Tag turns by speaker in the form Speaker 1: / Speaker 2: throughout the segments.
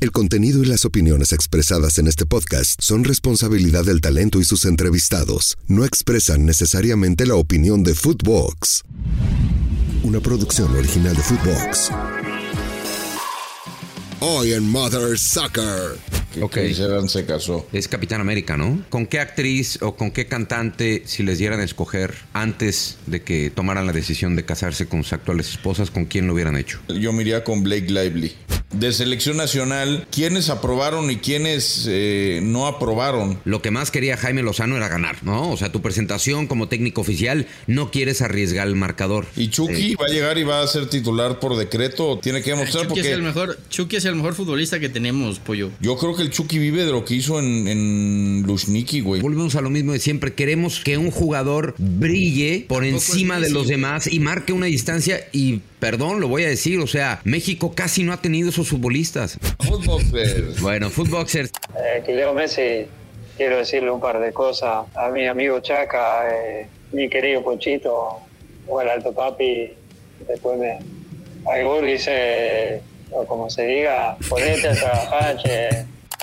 Speaker 1: El contenido y las opiniones expresadas en este podcast son responsabilidad del talento y sus entrevistados. No expresan necesariamente la opinión de Footbox. Una producción original de Footbox. Hoy en Mother Sucker.
Speaker 2: Chris Evans se casó.
Speaker 3: Es Capitán América, ¿no? ¿Con qué actriz o con qué cantante, si les dieran a escoger antes de que tomaran la decisión de casarse con sus actuales esposas, con quién lo hubieran hecho?
Speaker 2: Yo me iría con Blake Lively. De selección nacional, ¿quiénes aprobaron y quiénes eh, no aprobaron?
Speaker 3: Lo que más quería Jaime Lozano era ganar, ¿no? O sea, tu presentación como técnico oficial, no quieres arriesgar el marcador.
Speaker 2: ¿Y Chucky va a llegar y va a ser titular por decreto? ¿O tiene que demostrar?
Speaker 4: Chucky, es
Speaker 2: Porque
Speaker 4: el mejor, Chucky es el mejor futbolista que tenemos, pollo.
Speaker 2: yo creo que el Chucky vive de lo que hizo en, en Lushniki, güey.
Speaker 3: Volvemos a lo mismo de siempre. Queremos que un jugador brille por encima de los demás y marque una distancia. Y perdón, lo voy a decir, o sea, México casi no ha tenido esos futbolistas.
Speaker 2: Footboxers.
Speaker 3: Bueno, Footboxers,
Speaker 5: Eh, que Leo Messi, quiero decirle un par de cosas a mi amigo Chaca, eh, mi querido Pochito, o el Alto Papi, después me... Al Gurgis, eh, o como se diga, ponete a trabajar, che.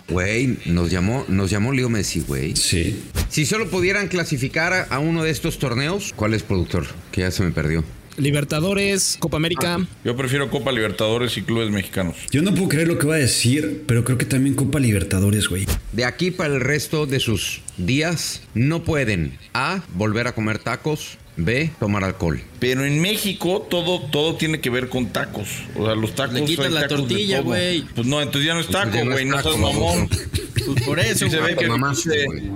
Speaker 3: Güey, nos llamó, nos llamó Leo Messi, güey.
Speaker 6: Sí.
Speaker 3: Si solo pudieran clasificar a- a uno de estos torneos, ¿cuál es productor? Que ya se me perdió.
Speaker 7: Libertadores, Copa América.
Speaker 2: Yo prefiero Copa Libertadores y clubes mexicanos.
Speaker 6: Yo no puedo creer lo que va a decir, pero creo que también Copa Libertadores, güey.
Speaker 3: De aquí para el resto de sus días, no pueden A. Volver a comer tacos. B. Tomar alcohol.
Speaker 2: Pero en México todo, todo tiene que ver con tacos. O sea, los tacos.
Speaker 4: Le quitas la
Speaker 2: tacos
Speaker 4: tortilla, güey.
Speaker 2: Pues no, entonces ya no es taco,
Speaker 3: ya no
Speaker 2: güey.
Speaker 3: es
Speaker 2: No,
Speaker 3: taco,
Speaker 2: seas mamón.
Speaker 4: Pues por eso,
Speaker 2: Sí se ve que
Speaker 3: Mamá,
Speaker 2: dice-
Speaker 3: güey.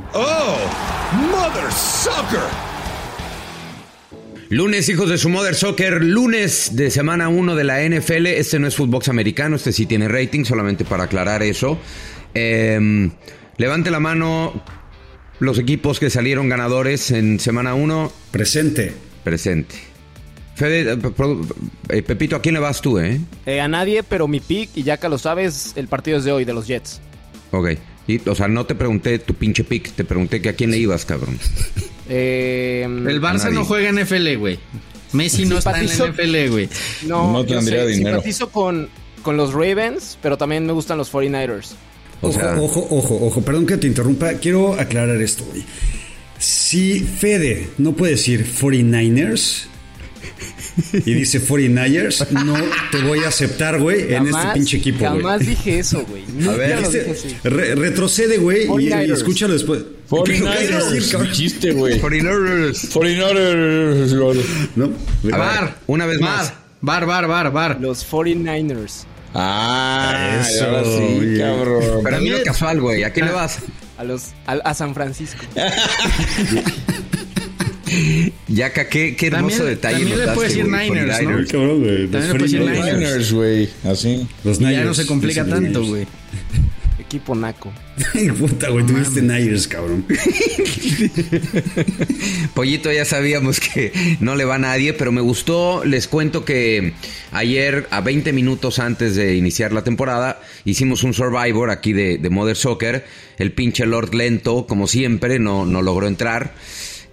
Speaker 3: Lunes, hijos de su Mother Soccer, lunes de semana 1 de la NFL. Este no es fútbol americano, este sí tiene rating, solamente para aclarar eso. Em, levante la mano los equipos que salieron ganadores en semana 1,
Speaker 6: Presente.
Speaker 3: presente. Fede, eh, eh, Pepito, ¿a quién le vas tú, eh?
Speaker 8: Eh, a nadie, pero mi pick, y ya que lo sabes, el partido es de hoy, de los Jets.
Speaker 3: Ok. Y, o sea, no te pregunté tu pinche pick, te pregunté que a quién le ibas, cabrón.
Speaker 8: Eh,
Speaker 4: El Barça no juega en NFL, güey. Messi no está en
Speaker 8: Simpatizo-
Speaker 4: NFL, güey.
Speaker 8: no,
Speaker 2: No
Speaker 8: yo
Speaker 2: tendría
Speaker 8: sé,
Speaker 2: dinero.
Speaker 8: Simpatizo con, con los Ravens, pero también me gustan los 49ers.
Speaker 3: O
Speaker 6: ojo,
Speaker 3: sea-
Speaker 6: ojo, ojo, ojo. Perdón que te interrumpa. Quiero aclarar esto, güey. Si Fede no puede decir 49ers y dice 49ers, no te voy a aceptar, güey, en este pinche equipo, güey.
Speaker 8: Jamás dije eso, güey. Nunca
Speaker 3: ver,
Speaker 6: Este- re- retrocede, güey, y, y
Speaker 8: 49ers.
Speaker 6: escúchalo después. ¿Qué vas a decir, cabrón?
Speaker 2: chiste, güey.
Speaker 3: 49ers.
Speaker 2: 49ers.
Speaker 6: ¿No?
Speaker 3: A ver,
Speaker 4: Bar.
Speaker 3: una vez
Speaker 4: bar,
Speaker 3: más.
Speaker 4: Bar, bar, bar, bar.
Speaker 8: Los 49ers.
Speaker 2: Ah,
Speaker 6: Eso,
Speaker 2: ahora sí,
Speaker 6: bien.
Speaker 2: cabrón.
Speaker 3: Pero a mí lo casual, güey. ¿A quién le vas?
Speaker 8: A, los, a, a San Francisco.
Speaker 3: Yaca, qué, qué hermoso
Speaker 4: También-
Speaker 3: detalle.
Speaker 4: también le puedes decir Niners, ¿no?
Speaker 3: Niners.
Speaker 6: Cabrón, güey.
Speaker 4: También le puedes decir
Speaker 6: 49ers.
Speaker 2: Niners, güey. Así.
Speaker 6: Los
Speaker 4: Ya
Speaker 6: Niners.
Speaker 4: no se complica tanto, güey.
Speaker 8: Equipo naco.
Speaker 6: Puta, güey, tuviste Niners, cabrón.
Speaker 3: Pollito, ya sabíamos que no le va a nadie, pero me gustó. Les cuento que ayer, a 20 minutos antes de iniciar la temporada, hicimos un Survivor aquí de, de Mother Soccer. El pinche Lord Lento, como siempre, no, no logró entrar.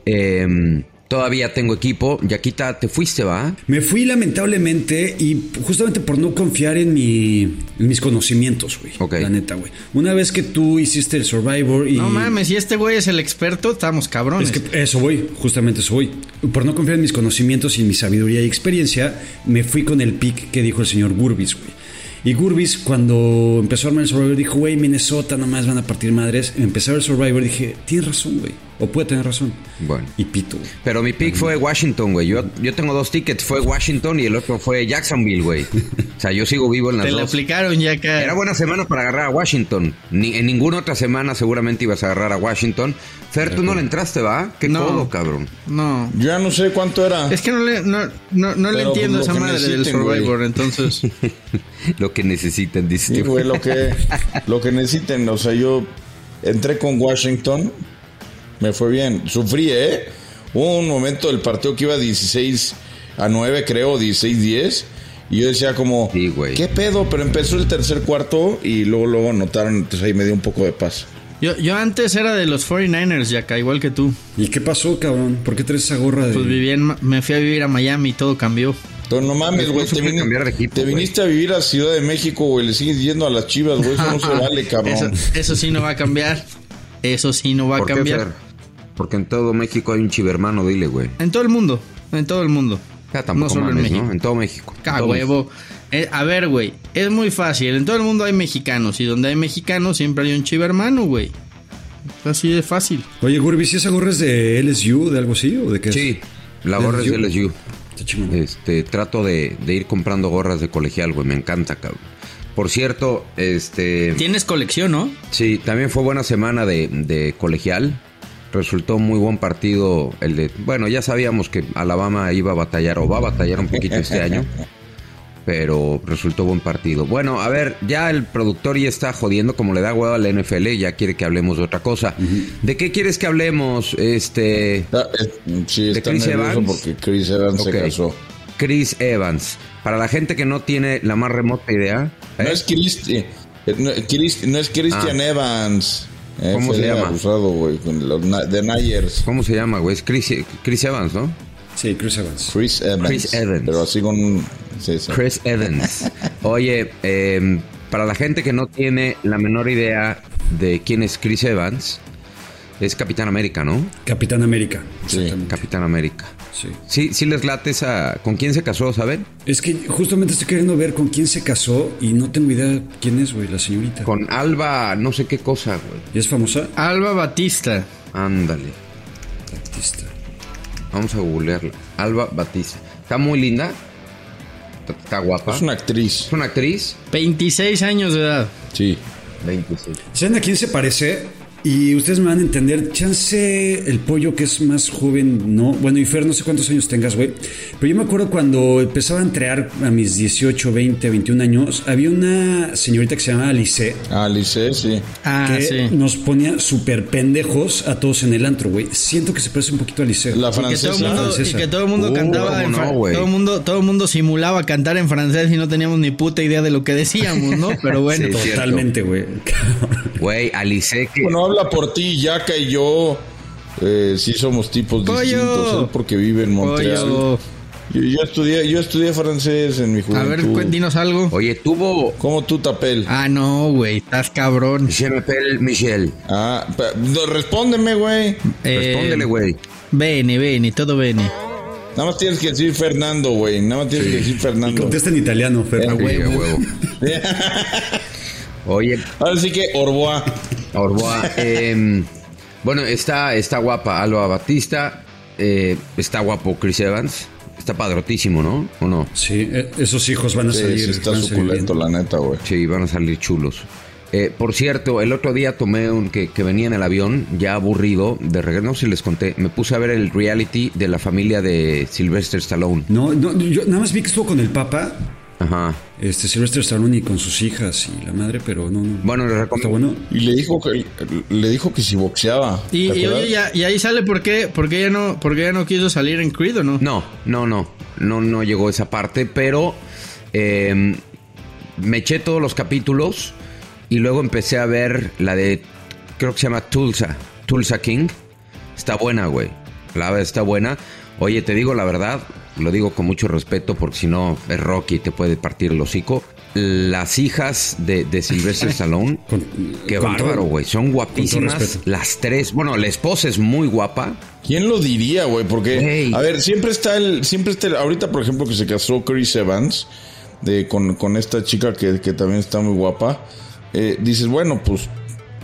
Speaker 3: Eh, todavía tengo equipo. Yaquita, te fuiste, ¿va?
Speaker 6: Me fui lamentablemente y justamente por no confiar en, mi, en mis conocimientos, güey.
Speaker 3: Ok.
Speaker 6: La neta, güey. Una vez que tú hiciste el Survivor y...
Speaker 4: No mames, si este güey es el experto, estamos cabrones.
Speaker 6: Es que eso voy, justamente eso voy. Por no confiar en mis conocimientos y en mi sabiduría y experiencia, me fui con el pick que dijo el señor Gurbis, güey. Y Gurbis, cuando empezó a armar el Survivor, dijo, güey, Minnesota nomás van a partir madres. Empezó el Survivor, dije, tienes razón, güey. O puede tener razón.
Speaker 3: Bueno.
Speaker 6: Y pito, güey.
Speaker 3: Pero mi pick fue Washington, güey. Yo, yo tengo dos tickets. Fue Washington y el otro fue Jacksonville, güey. O sea, yo sigo vivo en las
Speaker 4: Te lo
Speaker 3: dos.
Speaker 4: aplicaron ya acá.
Speaker 3: Era buena semana para agarrar a Washington. Ni, en ninguna otra semana seguramente ibas a agarrar a Washington. Fer, tú no le entraste, ¿va? Qué
Speaker 4: No.
Speaker 3: codo, cabrón.
Speaker 4: No.
Speaker 2: Yo ya no sé cuánto era.
Speaker 4: Es que no le, no, no, no le entiendo esa
Speaker 2: lo
Speaker 4: madre del
Speaker 2: necesiten, güey.
Speaker 4: Survivor, entonces.
Speaker 3: Lo que necesitan, dice.
Speaker 2: Sí, güey, lo que, lo que necesiten. O sea, yo entré con Washington. Me fue bien. Sufrí, ¿eh? Hubo un momento del partido que iba 16 a 9, creo, 16-10. Y yo decía como,
Speaker 3: Sí, güey.
Speaker 2: ¿qué pedo? Pero empezó el tercer cuarto y luego, luego anotaron. Entonces ahí me dio un poco de paz.
Speaker 4: Yo, yo antes era de los 49ers, ya acá, igual que tú.
Speaker 6: ¿Y qué pasó, cabrón? ¿Por qué traes esa gorra de.?
Speaker 4: Pues viví en, Ma- me fui a vivir a Miami y todo cambió.
Speaker 2: Pero no mames, güey. Te,
Speaker 3: equipo,
Speaker 2: te viniste a vivir a Ciudad de México, güey. Le sigues yendo a las chivas, güey. Eso no se vale, cabrón.
Speaker 4: Eso, eso sí no va a cambiar. Eso sí no va a
Speaker 3: ¿Por qué,
Speaker 4: cambiar.
Speaker 3: Porque en todo México hay un chivermano, dile, güey.
Speaker 4: En todo el mundo. En todo el mundo.
Speaker 3: Ya tampoco
Speaker 4: no solo en México.
Speaker 3: ¿no? En todo México. Todo
Speaker 4: huevo. Eh, a ver, güey. Es muy fácil. En todo el mundo hay mexicanos. Y donde hay mexicanos siempre hay un chivermano, güey. Así de fácil.
Speaker 6: Oye, Gurbis, ¿y esa gorra es de LSU, de algo así? ¿O de qué es?
Speaker 3: Sí, la gorra es de LSU.
Speaker 6: Está chingón.
Speaker 3: Este, trato de, de ir comprando gorras de colegial, güey. Me encanta, cabrón. Por cierto, este.
Speaker 4: Tienes colección, ¿no?
Speaker 3: Sí, también fue buena semana de, de colegial. Resultó muy buen partido el de... Bueno, ya sabíamos que Alabama iba a batallar o va a batallar un poquito este año. Pero resultó buen partido. Bueno, a ver, ya el productor ya está jodiendo como le da huevo a la NFL, ya quiere que hablemos de otra cosa. ¿De qué quieres que hablemos? Este...
Speaker 2: Ah, eh, Sí, está
Speaker 3: Chris
Speaker 2: nervioso
Speaker 3: Evans?
Speaker 2: porque Chris Evans se casó.
Speaker 3: Chris Evans. Para la gente que no tiene la más remota idea...
Speaker 2: No
Speaker 3: ¿eh?
Speaker 2: es, eh, no, Chris- no es Christian Evans. Eh,
Speaker 3: ¿Cómo se llama?
Speaker 2: abusado, güey, con los de Niners.
Speaker 3: ¿Cómo se llama, güey? Es Chris, Chris Evans, ¿no?
Speaker 6: Sí, Chris Evans.
Speaker 2: Chris Evans.
Speaker 3: Chris Evans.
Speaker 2: Pero así con... Sí, sí.
Speaker 3: Chris Evans. Oye, eh, para la gente que no tiene la menor idea de quién es Chris Evans, es Capitán América, ¿no?
Speaker 6: Capitán América.
Speaker 2: Sí.
Speaker 6: Exactamente.
Speaker 3: Capitán América.
Speaker 6: Sí.
Speaker 3: Sí, sí les late esa... ¿Con quién se casó, saben?
Speaker 6: Es que justamente estoy queriendo ver con quién se casó y no tengo idea quién es, güey, la señorita.
Speaker 3: Con Alba, no sé qué cosa, güey.
Speaker 6: ¿Y es famosa?
Speaker 4: Alba Batista.
Speaker 3: Ándale.
Speaker 6: Artista.
Speaker 3: Vamos a googlearla. Alba Batista. Está muy linda. Está, está guapa.
Speaker 2: Es una actriz.
Speaker 3: ¿Es una actriz.
Speaker 4: 26 años de edad.
Speaker 2: Sí.
Speaker 3: 26.
Speaker 6: ¿Saben a quién se parece? Y ustedes me van a entender, chance el pollo que es más joven, no. Bueno, y Fer, no sé cuántos años tengas, güey. Pero yo me acuerdo cuando empezaba a entrear a mis 18, 20, 21 años, había una señorita que se llamaba Alice
Speaker 2: Alice, sí.
Speaker 4: Ah,
Speaker 6: que
Speaker 4: sí.
Speaker 6: nos ponía súper pendejos a todos en el antro, güey. Siento que se parece un poquito a Alice.
Speaker 2: La
Speaker 4: Y que, todo el
Speaker 2: francesa.
Speaker 4: mundo, y que todo el mundo
Speaker 3: Uh,
Speaker 4: cantaba en
Speaker 3: ¿cómo no,
Speaker 4: todo el mundo todo el mundo simulaba cantar en francés y no teníamos ni puta idea de lo que decíamos, ¿no? Pero bueno,
Speaker 3: Sí,
Speaker 6: Totalmente, güey.
Speaker 3: Güey, Alice que...
Speaker 2: Bueno, habla por ti, Yaka y yo. Eh, sí somos tipos
Speaker 4: Pollo.
Speaker 2: distintos. Él porque vive en Montreal.
Speaker 4: pollo.
Speaker 2: Yo, yo estudié, yo estudié francés en mi
Speaker 4: A
Speaker 2: juventud.
Speaker 4: ver, cu- dinos algo.
Speaker 3: Oye, tuvo...
Speaker 2: ¿Cómo tú, Tapel?
Speaker 4: Ah, no, güey, estás cabrón.
Speaker 3: M'appelle Michel.
Speaker 2: Ah, pa- no, respóndeme, güey.
Speaker 4: Eh,
Speaker 3: Respóndele, güey.
Speaker 4: Bene, bene, todo bene.
Speaker 2: Nada más tienes que decir Fernando, güey. Nada más tienes que decir Fernando.
Speaker 6: Contesta en italiano, Fer.
Speaker 2: Eh,
Speaker 3: Sí,
Speaker 4: huevo.
Speaker 3: a huevo. Oye,
Speaker 2: Ahora sí que Orboa.
Speaker 3: Orboa, em, bueno, está, está guapa Alba Batista, eh, está guapo Chris Evans, está padrotísimo, ¿no? ¿O no?
Speaker 6: Sí, eh, esos hijos van a
Speaker 2: Sí,
Speaker 6: salir.
Speaker 2: sí, está
Speaker 6: van a salir
Speaker 2: suculento, la neta, güey.
Speaker 3: Sí, van a salir chulos. Eh, por cierto, el otro día tomé un que, que venía en el avión, ya aburrido, de regreso, no sé si les conté, me puse a ver el reality de la familia de Sylvester Stallone.
Speaker 6: No, no, yo nada más vi que estuvo con el Papa,
Speaker 3: Ajá.
Speaker 6: este Sylvester Stallone y con sus hijas y la madre, pero no, no.
Speaker 3: Bueno,
Speaker 6: Está
Speaker 3: recomiendo.
Speaker 6: bueno.
Speaker 2: Y le dijo que le dijo que si boxeaba.
Speaker 4: Y, oye, ya, y ahí sale por qué, por qué ya no, por qué ya no quiso salir en Creed o no?
Speaker 3: No, no, no, no, no llegó esa parte, pero eh, me eché todos los capítulos y luego empecé a ver la de, creo que se llama Tulsa, Tulsa King. Está buena, güey. La verdad está buena. Oye, te digo la verdad, lo digo con mucho respeto porque si no es Rocky y te puede partir el hocico. Las hijas de, de Sylvester Stallone,
Speaker 6: Con-
Speaker 3: qué
Speaker 6: con
Speaker 3: bárbaro, güey. Son guapísimas. Las tres. Bueno, la esposa es muy guapa.
Speaker 2: ¿Quién lo diría, güey? Porque, a ver, siempre está el, siempre está el, ahorita por ejemplo que se casó Chris Evans de, con, con esta chica que, que también está muy guapa, eh, dices, bueno, pues,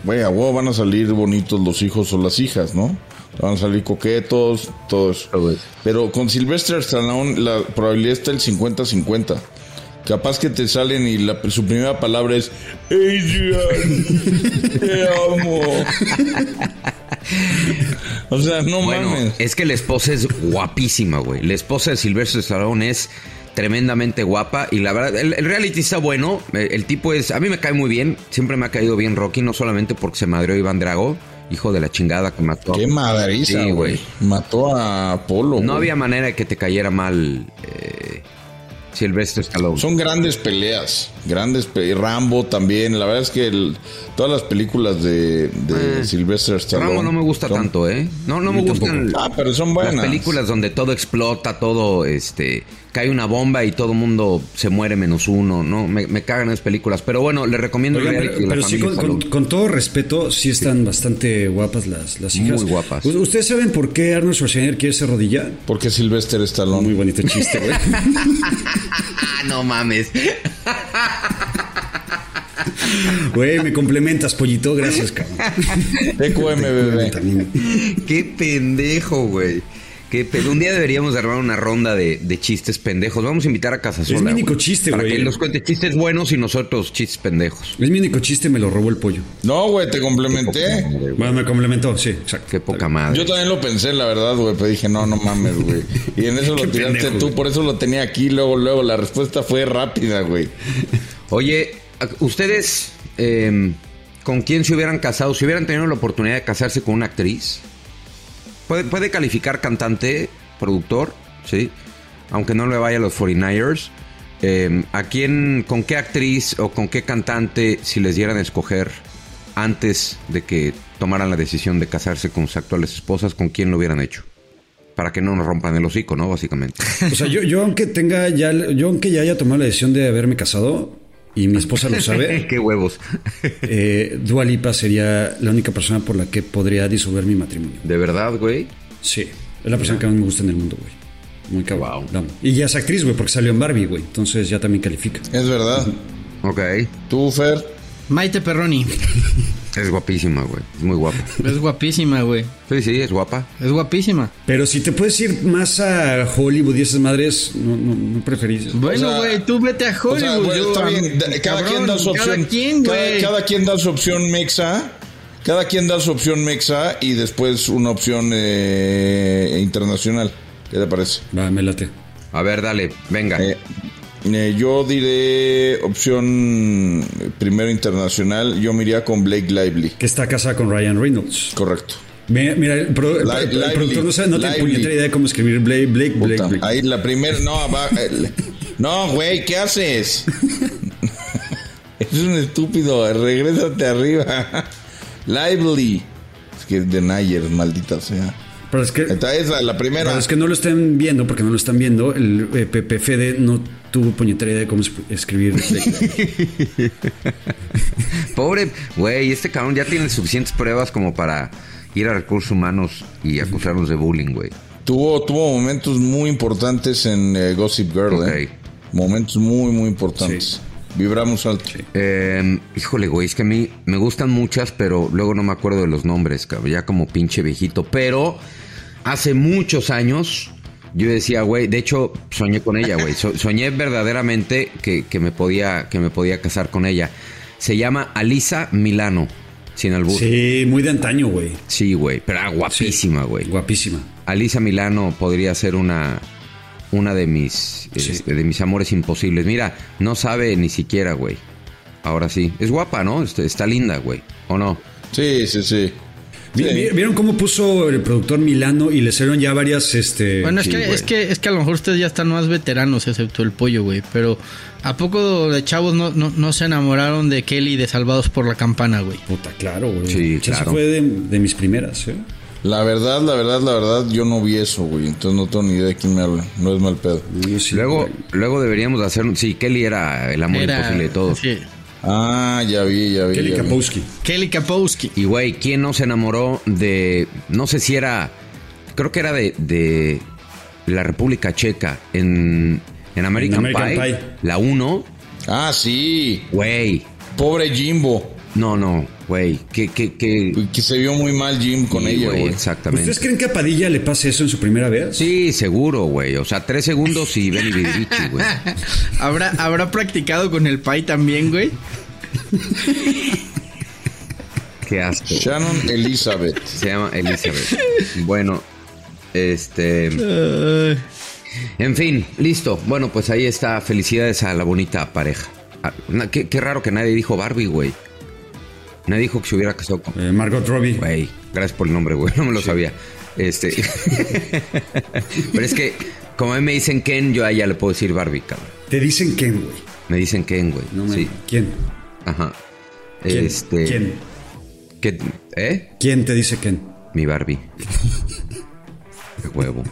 Speaker 2: güey, a huevo van a salir bonitos los hijos o las hijas, ¿no? Van a salir coquetos, todo eso.
Speaker 3: Todo eso.
Speaker 2: Pero con Sylvester Stallone la probabilidad está el 50-50. Capaz que te salen y la, su primera palabra es Adrian, te amo. o sea, no
Speaker 3: Bueno,
Speaker 2: mames.
Speaker 3: es que la esposa es guapísima, güey. La esposa de Sylvester Stallone es tremendamente guapa y la verdad, el, el reality está bueno. El, el tipo es, a mí me cae muy bien. Siempre me ha caído bien Rocky, no solamente porque se madrió Iván Drago, hijo de la chingada que mató.
Speaker 2: Qué madriza,
Speaker 3: Sí,
Speaker 2: güey. Mató a Apolo.
Speaker 3: No había manera de que te cayera mal eh, Sylvester Stallone.
Speaker 2: Son grandes peleas. Grandes, pe- Rambo también. La verdad es que el- todas las películas de, de
Speaker 3: Eh,
Speaker 2: Sylvester Stallone.
Speaker 3: Rambo no me gusta
Speaker 2: son-
Speaker 3: tanto, ¿eh? No, no me gustan
Speaker 2: Ah, pero son buenas.
Speaker 3: las películas donde todo explota, todo, este, cae una bomba y todo el mundo se muere menos uno, ¿no? Me, me cagan esas películas. Pero bueno, les recomiendo
Speaker 6: Oigan,
Speaker 3: reality
Speaker 6: pero, pero sí, con, con- con todo respeto, sí están bastante guapas las, las hijas.
Speaker 3: Muy guapas.
Speaker 6: U- ¿Ustedes saben por qué Arnold Schwarzenegger quiere ser rodilla?
Speaker 2: Porque Sylvester Stallone.
Speaker 6: Muy bonito chiste, güey.
Speaker 3: Ah, no mames.
Speaker 6: Güey, me complementas, pollito. Gracias, cabrón.
Speaker 2: TQM, bebé.
Speaker 3: Qué pendejo, güey. Qué Un día deberíamos de armar una ronda de, de chistes pendejos. Vamos a invitar a Casasola.
Speaker 6: Es mi único
Speaker 3: güey,
Speaker 6: chiste,
Speaker 3: Para
Speaker 6: güey.
Speaker 3: que él nos cuente chistes buenos y nosotros chistes pendejos.
Speaker 6: Es mi único chiste, me lo robó el pollo.
Speaker 2: No, güey, te complementé.
Speaker 6: Bueno, me complementó, sí, exacto.
Speaker 3: Qué poca madre.
Speaker 2: Yo también lo pensé, la verdad, güey, pero dije, no, no mames, güey. Y en eso lo tiraste
Speaker 6: pendejo,
Speaker 2: tú, por eso lo tenía aquí, luego, luego, la respuesta fue rápida, güey.
Speaker 3: Oye, ¿ustedes eh, con quién se hubieran casado? Si hubieran tenido la oportunidad de casarse con una actriz, puede, puede calificar cantante, productor, ¿sí? Aunque no le vaya a los 49ers. Eh, ¿A quién, con qué actriz o con qué cantante, si les dieran a escoger antes de que tomaran la decisión de casarse con sus actuales esposas, con quién lo hubieran hecho? Para que no nos rompan el hocico, ¿no? Básicamente.
Speaker 6: O sea, yo, yo aunque tenga ya, yo aunque ya haya tomado la decisión de haberme casado y mi esposa lo sabe,
Speaker 3: qué huevos.
Speaker 6: eh, Dua Lipa sería la única persona por la que podría disolver mi matrimonio.
Speaker 3: ¿De verdad, güey?
Speaker 6: Sí, es la persona que más me gusta en el mundo, güey. Muy cabrón.
Speaker 3: Wow.
Speaker 6: Y ya es actriz, güey, porque salió en Barbie, güey. Entonces ya también califica.
Speaker 2: Es verdad.
Speaker 3: Ok.
Speaker 2: Tú, Fer,
Speaker 4: Maite Perroni.
Speaker 3: Es guapísima, güey. Es muy guapa.
Speaker 4: Es guapísima, güey.
Speaker 3: Sí, sí, es guapa.
Speaker 4: Es guapísima.
Speaker 6: Pero si te puedes ir más a Hollywood y esas madres, no, no, no preferís.
Speaker 4: Bueno,
Speaker 2: sea,
Speaker 4: güey, tú vete a
Speaker 2: o sea,
Speaker 4: Hollywood.
Speaker 2: güey, está bien, cada
Speaker 4: cabrón,
Speaker 2: quien da su opción.
Speaker 4: Cada quien,
Speaker 2: cada,
Speaker 4: güey.
Speaker 2: cada quien da su opción mexa. Cada quien da su opción mexa y después una opción eh, internacional. ¿Qué te parece?
Speaker 6: Va, me late.
Speaker 3: A ver, dale, venga.
Speaker 2: Eh, eh, yo diré opción primero internacional. Yo me iría con Blake Lively.
Speaker 6: Que está casada con Ryan Reynolds.
Speaker 2: Correcto.
Speaker 6: Mira, el, pro- el-
Speaker 2: Li-
Speaker 6: el
Speaker 2: lively,
Speaker 6: productor no, sabe, no tiene puñetera idea de cómo escribir Blake, Blake, Blake.
Speaker 2: Ahí la primera. No, va. el- no, güey, ¿qué haces? es un estúpido. Regrésate arriba. Lively. Es que es de Nayer, maldita sea.
Speaker 6: Pero es que,
Speaker 2: Esta es la, la primera.
Speaker 6: para los que no lo estén viendo, porque no lo están viendo, el eh, Pepe Fede no tuvo puñetera idea de cómo es- escribir.
Speaker 3: Pobre, güey, este cabrón ya tiene suficientes pruebas como para ir a recursos humanos y acusarnos de bullying, güey.
Speaker 2: Tuvo, tuvo momentos muy importantes en eh, Gossip Girl. ¿eh? Momentos muy, muy importantes. Vibramos alto.
Speaker 3: Eh, híjole, güey, es que a mí me gustan muchas, pero luego no me acuerdo de los nombres, cabrón. Ya como pinche viejito. Pero hace muchos años yo decía, güey, de hecho soñé con ella, güey. So- soñé verdaderamente que, que me podía, que me podía casar con ella. Se llama Alisa Milano, sin albur. Sí,
Speaker 6: Sí, muy de antaño, güey.
Speaker 3: güey, pero guapísima, güey.
Speaker 6: Guapísima.
Speaker 3: Alisa Milano podría ser una una de mis este, de mis amores imposibles. Mira, no sabe ni siquiera, güey. Ahora sí. Es guapa, ¿no? Este, Está linda, güey. ¿O no?
Speaker 2: Sí, sí, sí. Sí.
Speaker 6: vi- ¿Vieron cómo puso el productor Milano y le salieron ya varias, este...
Speaker 4: Bueno, es,
Speaker 3: Sí,
Speaker 4: que, es, que, es que a lo mejor ustedes ya están más veteranos, excepto el pollo, güey. Pero ¿a poco de chavos no, no, no se enamoraron de Kelly de Salvados por la Campana, güey?
Speaker 6: Puta, claro, güey.
Speaker 3: Sí,
Speaker 6: Esa
Speaker 3: claro.
Speaker 6: fue de, de mis primeras, ¿eh?
Speaker 2: La verdad, la verdad, la verdad, yo no vi eso, güey. Entonces no tengo ni idea de quién me habla. No es mal pedo.
Speaker 6: Sí,
Speaker 3: luego,
Speaker 6: güey.
Speaker 3: luego deberíamos de hacer... Sí, Kelly era el amor
Speaker 4: Era-
Speaker 3: imposible de todos.
Speaker 4: sí.
Speaker 2: Ah, ya vi, ya vi.
Speaker 6: Kelly
Speaker 2: ya vi.
Speaker 6: Kapowski.
Speaker 4: Kelly Kapowski.
Speaker 3: Y, güey, ¿quién no se enamoró de... No sé si era... Creo que era de, de la República Checa en, en American,
Speaker 6: American
Speaker 3: Pie,
Speaker 6: Pie.
Speaker 3: La 1.
Speaker 2: Ah, sí.
Speaker 3: Güey.
Speaker 2: Pobre Jimbo.
Speaker 3: No, no, güey. Que, que, que...
Speaker 2: Que se vio muy mal Jim con
Speaker 3: Sí,
Speaker 2: ella, güey.
Speaker 3: Exactamente.
Speaker 6: ¿Ustedes creen que a Padilla le pase eso en su primera vez?
Speaker 3: Sí, seguro, güey. O sea, tres segundos y Benny Vidrichi, güey.
Speaker 4: ¿Habrá, ¿Habrá practicado con el Pai también, güey?
Speaker 3: Qué asco.
Speaker 2: Shannon Elizabeth.
Speaker 3: Se llama Elizabeth. Bueno, este... En fin, listo. Bueno, pues ahí está. Felicidades a la bonita pareja. Ah, Qué, qué raro que nadie dijo Barbie, güey. Nadie dijo que se hubiera casado con...
Speaker 6: Eh, Margot Robbie.
Speaker 3: Güey, gracias por el nombre, güey. No me lo sabía. Este... Pero es que, como a mí me dicen Ken, yo a ella le puedo decir Barbie, cabrón.
Speaker 6: Te dicen Ken, güey.
Speaker 3: Me dicen Ken, güey.
Speaker 6: No me...
Speaker 3: sí.
Speaker 6: ¿Quién?
Speaker 3: Ajá.
Speaker 6: ¿Quién?
Speaker 3: Este.
Speaker 6: ¿Quién?
Speaker 3: ¿qué- ¿Eh?
Speaker 6: ¿Quién te dice Ken?
Speaker 3: Mi Barbie. Qué huevo.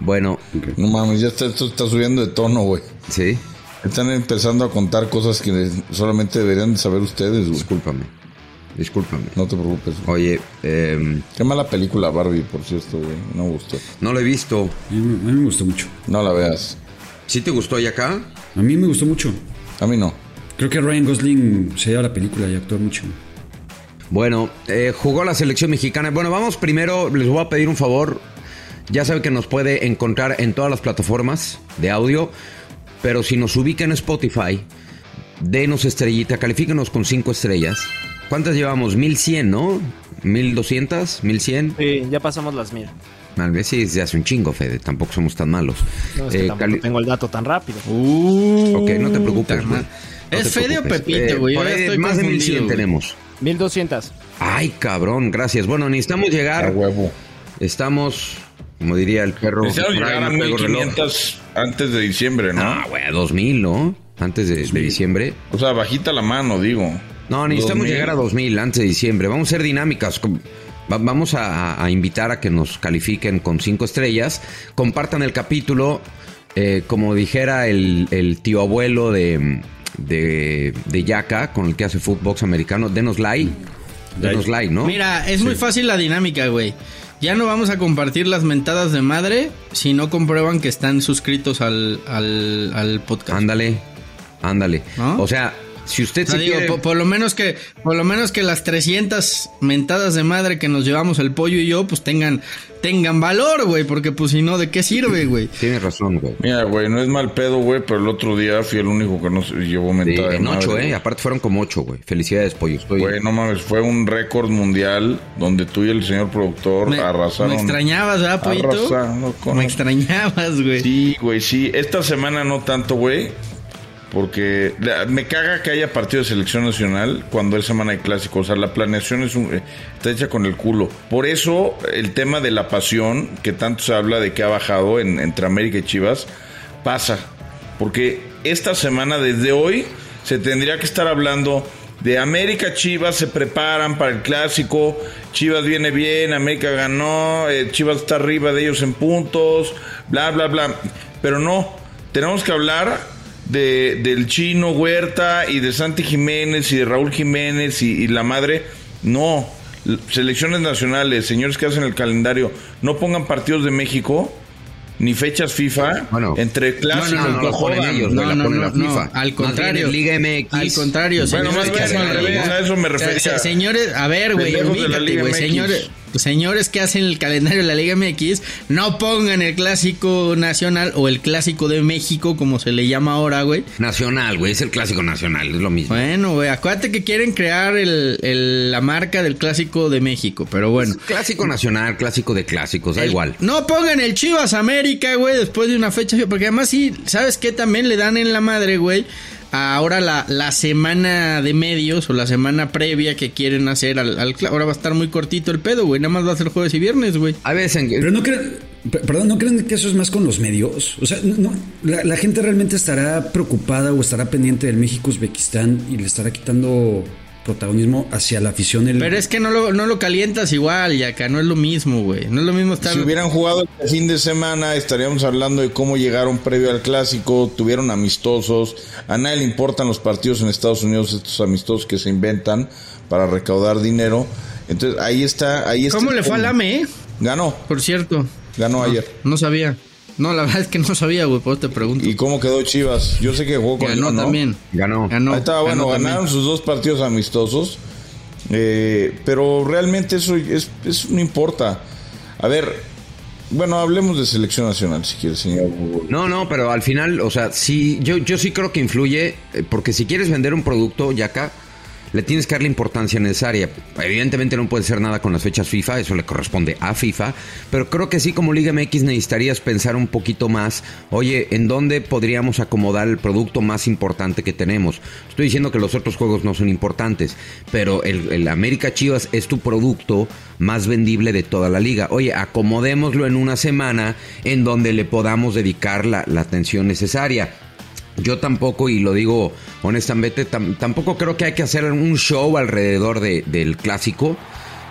Speaker 3: Bueno,
Speaker 2: No mames, ya está, esto está subiendo de tono, güey.
Speaker 3: sí.
Speaker 2: Están empezando a contar cosas que solamente deberían de saber ustedes, güey.
Speaker 3: Discúlpame. Discúlpame.
Speaker 2: No te preocupes. güey.
Speaker 3: Oye, em,
Speaker 2: Qué mala película Barbie, por cierto, güey. No me gustó.
Speaker 3: no lo he visto.
Speaker 6: A mí, a mí me gustó mucho.
Speaker 2: No la veas.
Speaker 3: ¿Sí te gustó ya acá?
Speaker 6: A mí me gustó mucho.
Speaker 2: A mí no.
Speaker 6: Creo que Ryan Gosling se lleva la película y actuó mucho.
Speaker 3: Bueno, eh, jugó la selección mexicana. Bueno, vamos primero, les voy a pedir un favor. Ya sabe que nos puede encontrar en todas las plataformas de audio, pero si nos ubica en Spotify, denos estrellita, califíquenos con cinco estrellas. ¿Cuántas llevamos? 1100, ¿no? 1200, 1100.
Speaker 8: Sí, ya pasamos las mil.
Speaker 3: Tal vez sí, se hace un chingo, Fede. Tampoco somos tan malos.
Speaker 8: No, es que
Speaker 3: Eh,
Speaker 8: tampoco
Speaker 3: cali-
Speaker 8: tengo el dato tan rápido.
Speaker 4: Uh,
Speaker 3: Ok, no te preocupes, güey. No
Speaker 4: ¿Es
Speaker 3: te
Speaker 4: Fede o
Speaker 3: preocupes.
Speaker 4: Pepito, güey?
Speaker 3: por
Speaker 4: Yo ya
Speaker 3: ahí
Speaker 4: estoy
Speaker 3: más de
Speaker 4: confundido,
Speaker 3: 1100
Speaker 4: güey.
Speaker 3: tenemos.
Speaker 8: 1200.
Speaker 3: Ay, cabrón, gracias. Bueno, necesitamos
Speaker 2: A
Speaker 3: llegar.
Speaker 2: huevo.
Speaker 3: Estamos, como diría el perro. Ahí
Speaker 2: llegar a
Speaker 3: no pego reloj.
Speaker 2: 1500 antes de diciembre, ¿no?
Speaker 3: No, güey, a 2000, ¿no? Antes de, de diciembre.
Speaker 2: O sea, bajita la mano, digo.
Speaker 3: No, necesitamos
Speaker 2: 2000.
Speaker 3: llegar a 2000 antes de diciembre. Vamos a ser dinámicas. Vamos a, a invitar a que nos califiquen con cinco estrellas. Compartan el capítulo. eh, como dijera el, el tío abuelo de, de, de Yaka, con el que hace Footbox americano, denos like. Denos like, ¿no?
Speaker 4: Mira, es muy fácil la dinámica, güey. Ya no vamos a compartir las mentadas de madre si no comprueban que están suscritos al, al, al podcast.
Speaker 3: Ándale, ándale.
Speaker 4: ¿No?
Speaker 3: O sea, si usted
Speaker 4: O sea,
Speaker 3: se
Speaker 4: digo,
Speaker 3: quiere...
Speaker 4: po- por, lo menos que por lo menos que las 300 mentadas de madre que nos llevamos el pollo y yo pues tengan tengan valor, güey, porque pues si no de qué sirve, güey.
Speaker 3: Tienes razón, güey.
Speaker 2: Mira, güey, no es mal pedo, güey, pero el otro día fui el único que no llevó
Speaker 3: Sí,
Speaker 2: mentada de
Speaker 3: en
Speaker 2: madre,
Speaker 3: ocho, ¿eh? Aparte fueron como ocho, güey. Felicidades, pollo. Estoy...
Speaker 2: Güey, no mames, fue un récord mundial donde tú y el señor productor
Speaker 4: Me,
Speaker 2: arrasaron.
Speaker 4: me extrañabas, ¿verdad, pollito?
Speaker 2: Arrasaron con-
Speaker 4: Me extrañabas, güey.
Speaker 2: Sí, güey, sí. Esta semana no tanto, güey. Porque me caga que haya partido de selección nacional cuando es semana de clásico. O sea, la planeación es un, eh, está hecha con el culo. Por eso el tema de la pasión, que tanto se habla de que ha bajado en, entre América y Chivas, pasa. Porque esta semana, desde hoy, se tendría que estar hablando de América Chivas se preparan para el clásico. Chivas viene bien, América ganó, eh, Chivas está arriba de ellos en puntos, bla, bla, bla. Pero no, tenemos que hablar de, del chino Huerta y de Santi Jiménez y de Raúl Jiménez y, y la madre. No, selecciones nacionales, señores que hacen el calendario, no pongan partidos de México. Ni fechas FIFA
Speaker 3: Bueno.
Speaker 2: entre clásicos,
Speaker 3: no, no,
Speaker 2: no
Speaker 3: ponen ellos, güey, la pone la FIFA.
Speaker 4: Al contrario.
Speaker 3: Liga MX.
Speaker 4: Al contrario.
Speaker 2: Bueno,
Speaker 4: señores
Speaker 2: más
Speaker 4: que
Speaker 2: bien al revés, a eso me refería.
Speaker 4: Se- señores, a ver, güey, ubícate, güey. Señores, señores que hacen el calendario de la Liga MX, no pongan el clásico nacional o el clásico de México, como se le llama ahora, güey.
Speaker 3: Nacional, güey. Es el clásico nacional. Es lo mismo.
Speaker 4: Bueno, güey, acuérdate que quieren crear el, el- la marca del clásico de México, pero bueno.
Speaker 3: Clásico nacional, clásico de clásicos. Da igual.
Speaker 4: No pongan el Chivas América, güey, después de una fecha, porque además sí, ¿sabes qué? También le dan en la madre, güey. Ahora la, la semana de medios o la semana previa que quieren hacer al, al ahora va a estar muy cortito el pedo, güey. Nada más va a ser jueves y viernes, güey.
Speaker 3: A veces, en-
Speaker 6: Pero no creen, per- perdón, ¿no creen que eso es más con los medios? O sea, no, no, la, la gente realmente estará preocupada o estará pendiente del México-Uzbekistán y le estará quitando protagonismo hacia la afición. El,
Speaker 4: Pero es que no lo, no lo calientas igual, ya acá no es lo mismo, güey. No es lo mismo estar.
Speaker 2: Si hubieran jugado el fin de semana, estaríamos hablando de cómo llegaron previo al clásico, tuvieron amistosos. A nadie le importan los partidos en Estados Unidos, estos amistosos que se inventan para recaudar dinero. Entonces ahí está, ahí está.
Speaker 4: ¿Cómo
Speaker 2: el
Speaker 4: le fue al. AME, eh?
Speaker 2: Ganó,
Speaker 4: Por cierto.
Speaker 2: ganó ayer.
Speaker 4: No sabía. No, la verdad es que no sabía, güey, por eso te pregunto.
Speaker 2: ¿Y cómo quedó Chivas? Yo sé que jugó con
Speaker 4: Ganó
Speaker 2: León, ¿no?
Speaker 4: también.
Speaker 3: Ganó.
Speaker 4: Ganó.
Speaker 2: Ahí estaba, bueno,
Speaker 4: ganó también.
Speaker 2: ganaron sus dos partidos amistosos. eh, pero realmente eso es, eso no importa. A ver, bueno, hablemos de selección nacional, si quieres, señor.
Speaker 3: No, no, pero al final, o sea, sí, yo, yo sí creo que influye, eh, porque si quieres vender un producto, ya acá, le tienes que dar la importancia necesaria. Evidentemente no puede ser nada con las fechas FIFA, eso le corresponde a FIFA, pero creo que sí como Liga MX necesitarías pensar un poquito más, oye, ¿en dónde podríamos acomodar el producto más importante que tenemos? Estoy diciendo que los otros juegos no son importantes, pero el, América Chivas es tu producto más vendible de toda la liga. Oye, acomodémoslo en una semana en donde le podamos dedicar la atención necesaria. Yo tampoco, y lo digo honestamente, tampoco creo que hay que hacer un show alrededor del clásico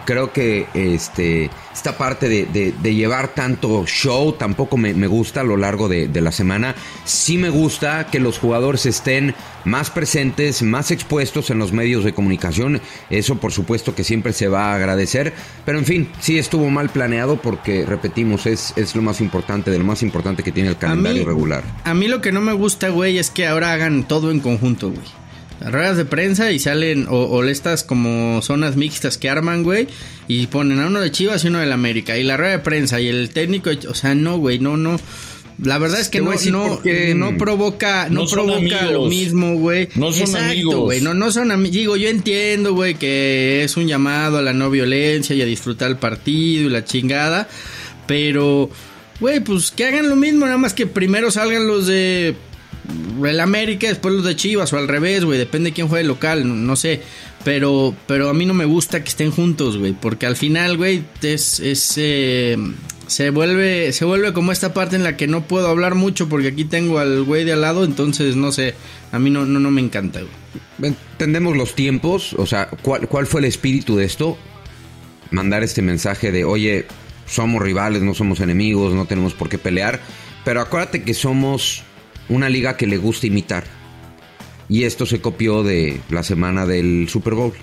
Speaker 3: creo que este, esta parte de, llevar tanto show tampoco me, gusta a lo largo de, la semana. Sí me gusta que los jugadores estén más presentes, más expuestos en los medios de comunicación. Eso por supuesto que siempre se va a agradecer. Pero en fin, sí estuvo mal planeado porque, repetimos, es, es lo más importante, de lo más importante que tiene el calendario regular.
Speaker 4: A mí lo que no me gusta, güey, es que ahora hagan todo en conjunto, güey ruedas de prensa y salen o, estas como zonas mixtas que arman, güey, y ponen a uno de Chivas y uno de la América. Y la rueda de prensa y el técnico, o sea, no, güey, no, no. La verdad es que no, no, no provoca, no, provoca lo mismo, güey.
Speaker 2: No son Exacto,
Speaker 4: güey. No, no son amigos. Digo, yo entiendo, güey, que es un llamado a la no violencia y a disfrutar el partido y la chingada. Pero, güey, pues que hagan lo mismo, nada más que primero salgan los de el América, después los de Chivas o al revés, güey, depende de quién juegue local, no, sé. Pero, pero a mí no me gusta que estén juntos, güey, porque al final, güey, es, es eh, se vuelve, se vuelve como esta parte en la que no puedo hablar mucho porque aquí tengo al güey de al lado, entonces no sé, a mí no, no, no me encanta, güey.
Speaker 3: Entendemos los tiempos, o sea, ¿cuál, ¿cuál fue el espíritu de esto? Mandar este mensaje de, oye, somos rivales, no somos enemigos, no tenemos por qué pelear, pero acuérdate que somos una liga que le gusta imitar. Y esto se copió de la semana del Super Bowl.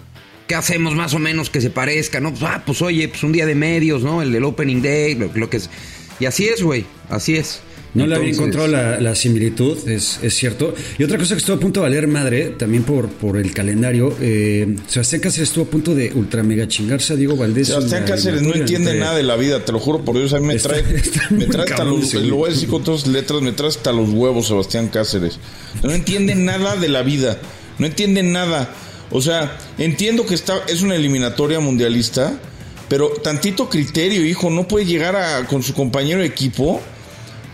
Speaker 3: ¿Qué hacemos más o menos que se parezca? No, pues, ah, pues oye, pues un día de medios, ¿no? El del Opening Day, lo que es. Y así es, güey, así es.
Speaker 6: No le había encontrado la, similitud, es, cierto. Y otra cosa que estuvo a punto de valer madre, también por, por el calendario, eh, Sebastián Cáceres estuvo a punto de ultra mega chingarse a Diego Valdés.
Speaker 2: Sebastián Cáceres no entiende nada de la vida, te lo juro por Dios, a mí me trae, me trae hasta los, lo voy a decir con todas letras, me trae hasta los huevos Sebastián Cáceres. No entiende nada de la vida, no entiende nada. O sea, entiendo que está, es una eliminatoria mundialista, pero tantito criterio, hijo, no puede llegar a, con su compañero de equipo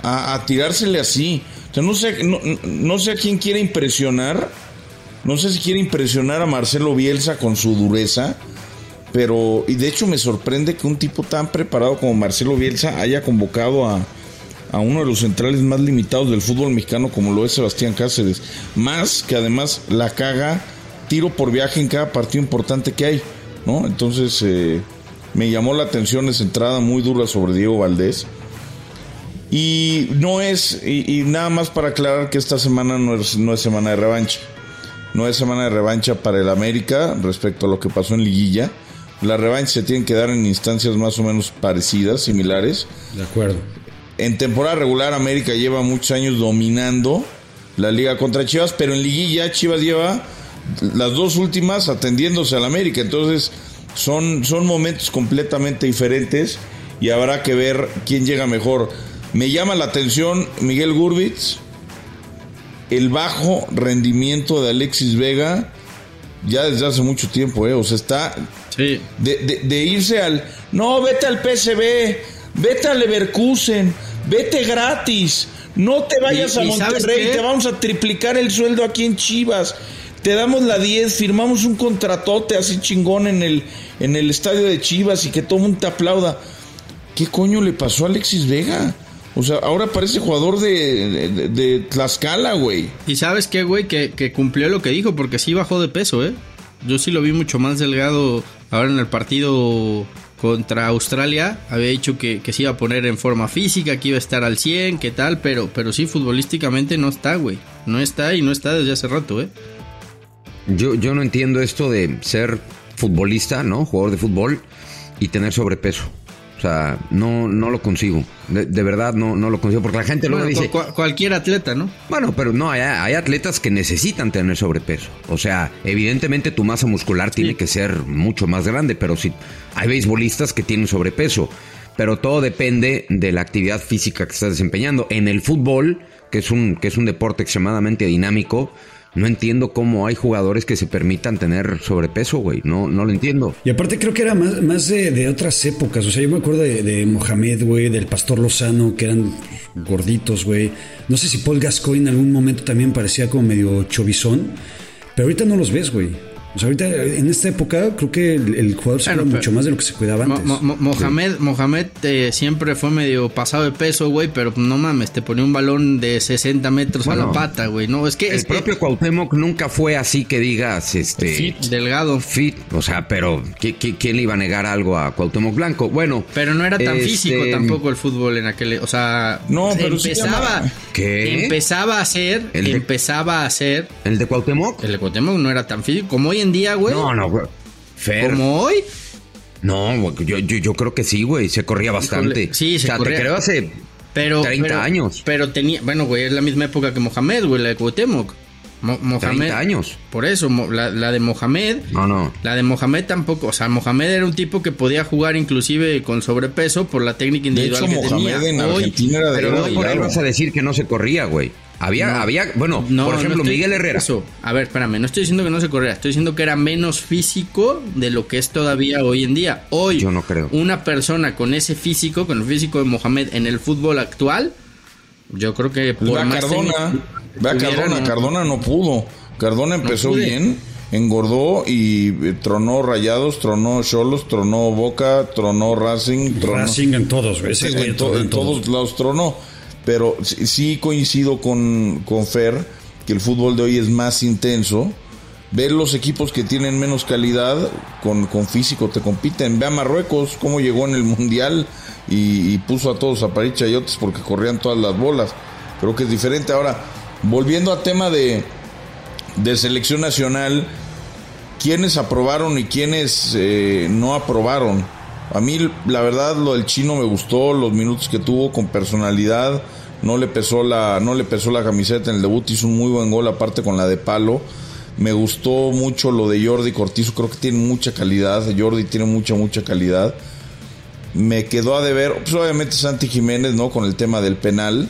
Speaker 2: a, tirársele así. O sea, no sé, no, sé a quién quiere impresionar. No sé si quiere impresionar a Marcelo Bielsa con su dureza. Pero, y de hecho me sorprende que un tipo tan preparado como Marcelo Bielsa haya convocado a, a uno de los centrales más limitados del fútbol mexicano como lo es Sebastián Cáceres. Más que además la caga tiro por viaje en cada partido importante que hay. ¿no? Entonces eh, me llamó la atención esa entrada muy dura sobre Diego Valdés. Y no es, y, nada más para aclarar que esta semana no es, no es semana de revancha. No es semana de revancha para el América respecto a lo que pasó en Liguilla. La revancha se tiene que dar en instancias más o menos parecidas, similares.
Speaker 6: De acuerdo.
Speaker 2: En temporada regular América lleva muchos años dominando la liga contra Chivas, pero en liguilla Chivas lleva las dos últimas atendiéndose al América. Entonces son, son momentos completamente diferentes y habrá que ver quién llega mejor. Me llama la atención Miguel Gurbitz, el bajo rendimiento de Alexis Vega, ya desde hace mucho tiempo, ¿eh? O sea, está de, irse al. No, vete al PSB, vete al Leverkusen, vete gratis. No te vayas a Monterrey, te vamos a triplicar el sueldo aquí en Chivas. Te damos la 10, firmamos un contratote así chingón en el, en el estadio de Chivas y que todo el mundo te aplauda. ¿Qué coño le pasó a Alexis Vega? O sea, ahora parece jugador de, de, Tlaxcala, güey.
Speaker 4: Y sabes qué, güey, que, cumplió lo que dijo, porque sí bajó de peso, ¿eh? Yo sí lo vi mucho más delgado ahora en el partido contra Australia. Había dicho que, que se iba a poner en forma física, que iba a estar al 100, qué tal, pero, pero sí, futbolísticamente no está, güey. No está y no está desde hace rato, ¿eh?
Speaker 3: Yo, yo no entiendo esto de ser futbolista, ¿no? Jugador de fútbol y tener sobrepeso. O sea, no, no lo consigo. De, verdad no, no lo consigo. Porque la gente luego dice.
Speaker 4: cualquier atleta, ¿no?
Speaker 3: Bueno, pero no, hay, atletas que necesitan tener sobrepeso. O sea, evidentemente tu masa muscular tiene que ser mucho más grande, pero si hay beisbolistas que tienen sobrepeso. Pero todo depende de la actividad física que estás desempeñando. En el fútbol, que es un, que es un deporte extremadamente dinámico, no entiendo cómo hay jugadores que se permitan tener sobrepeso, güey. No, no lo entiendo.
Speaker 6: Y aparte creo que era más, de, otras épocas. O sea, yo me acuerdo de, Mohamed, güey, del Pastor Lozano, que eran gorditos, güey. No sé si Paul Gascoigne en algún momento también parecía como medio chovizón. Pero ahorita no los ves, güey. O sea, ahorita en esta época creo que el, el jugador se cuida
Speaker 4: pero-
Speaker 6: mucho más de lo que se cuidaba
Speaker 4: Mo-
Speaker 6: antes.
Speaker 4: Mo- Mo- Mohamed, Mohamed eh, siempre fue medio pasado de peso, güey, pero no mames, te ponía un balón de 60 metros a
Speaker 3: Bueno,
Speaker 4: la pata, güey. No, es que
Speaker 3: El
Speaker 4: es que-
Speaker 3: propio Cuauhtémoc nunca fue así que digas, este...
Speaker 4: delgado.
Speaker 3: Fit, o sea, pero ¿qui- qui- ¿quién le iba a negar algo a Cuauhtémoc Blanco? Bueno,
Speaker 4: Pero no era tan
Speaker 3: este,
Speaker 4: físico tampoco el fútbol en aquel, o sea,
Speaker 2: No, pero
Speaker 4: empezaba, empezaba a ser,
Speaker 3: El de-
Speaker 4: empezaba a ser,
Speaker 3: ¿El de Cuauhtémoc?
Speaker 4: el de Cuauhtémoc no era tan físico como hoy en día, güey.
Speaker 3: No, no, güey. Fer.
Speaker 4: Como hoy,
Speaker 3: No, güey, yo, yo, yo creo que sí, güey. Se corría bastante.
Speaker 4: sí, se
Speaker 3: o sea,
Speaker 4: corría.
Speaker 3: te creo hace.
Speaker 4: pero
Speaker 3: 30
Speaker 4: pero-
Speaker 3: años.
Speaker 4: Pero tenía, bueno, güey, es la misma época que Mohamed, güey, la de Cuauhtémoc. Mo- Mohamed,
Speaker 3: 30 años.
Speaker 4: Por eso, mo- la, la de Mohamed,
Speaker 3: No, no.
Speaker 4: la de Mohamed tampoco, o sea, Mohamed era un tipo que podía jugar inclusive con sobrepeso por la técnica
Speaker 2: De
Speaker 4: individual
Speaker 2: hecho,
Speaker 4: que
Speaker 2: Mohamed
Speaker 4: tenía.
Speaker 2: en
Speaker 4: Hoy-
Speaker 2: Argentina era de
Speaker 3: Pero no
Speaker 2: era
Speaker 3: por ahí vas a decir que no se corría, güey. Había,
Speaker 4: No.
Speaker 3: había, bueno,
Speaker 4: No,
Speaker 3: por
Speaker 4: no
Speaker 3: ejemplo,
Speaker 4: estoy
Speaker 3: Miguel Herrera.
Speaker 4: eso. A ver, espérame, no estoy diciendo que no se corría, estoy diciendo que era menos físico de lo que es todavía hoy en día. Hoy,
Speaker 3: Yo no creo.
Speaker 4: una persona con ese físico, con el físico de Mohamed en el fútbol actual, yo creo que por
Speaker 2: ve a
Speaker 4: más
Speaker 2: Cardona,
Speaker 4: tuviera,
Speaker 2: Cardona,
Speaker 4: no.
Speaker 2: Cardona no pudo. Cardona empezó bien, engordó y eh, tronó Rayados, tronó Cholos, tronó Boca, tronó Racing, tronó
Speaker 6: Racing en todos, güey.
Speaker 2: To-
Speaker 6: en
Speaker 2: en todos lados tronó. Pero sí, coincido con, con Fer que el fútbol de hoy es más intenso. Ver los equipos que tienen menos calidad con, con físico te compiten. Ve a Marruecos cómo llegó en el Mundial y, puso a todos a parir chayotes porque corrían todas las bolas. Creo que es diferente. Ahora, volviendo a tema de, de selección nacional, ¿quiénes aprobaron y quiénes eh, no aprobaron? A mí, la verdad, lo del chino me gustó, los minutos que tuvo con personalidad. No le pesó la, no le pesó la camiseta en el debut, hizo un muy buen gol, aparte con la de palo. Me gustó mucho lo de Jordi Cortizo, creo que tiene mucha calidad. Jordi tiene mucha, mucha calidad. Me quedó a deber, pues obviamente Santi Jiménez, ¿no? Con el tema del penal,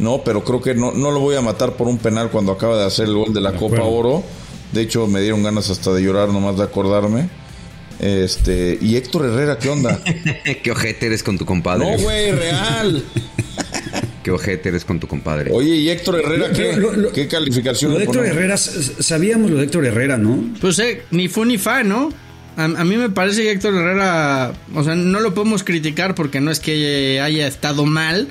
Speaker 2: ¿no? Pero creo que no, no lo voy a matar por un penal cuando acaba de hacer el gol de la
Speaker 6: De
Speaker 2: Copa. Oro. De hecho, me dieron ganas hasta de llorar nomás de acordarme. Este, y Héctor Herrera, ¿qué onda?
Speaker 3: Qué ojete eres con tu compadre.
Speaker 2: No, güey, real.
Speaker 3: Qué ojete eres con tu compadre.
Speaker 2: Oye, ¿y Héctor Herrera qué,
Speaker 6: Lo- lo-
Speaker 2: qué calificación
Speaker 6: Lo de Héctor
Speaker 2: ponemos?
Speaker 6: Herrera, sabíamos lo de Héctor Herrera, ¿no?
Speaker 4: Pues eh, ni fu ni fa, ¿no? A, a mí me parece que Héctor Herrera, o sea, no lo podemos criticar porque no es que haya estado mal,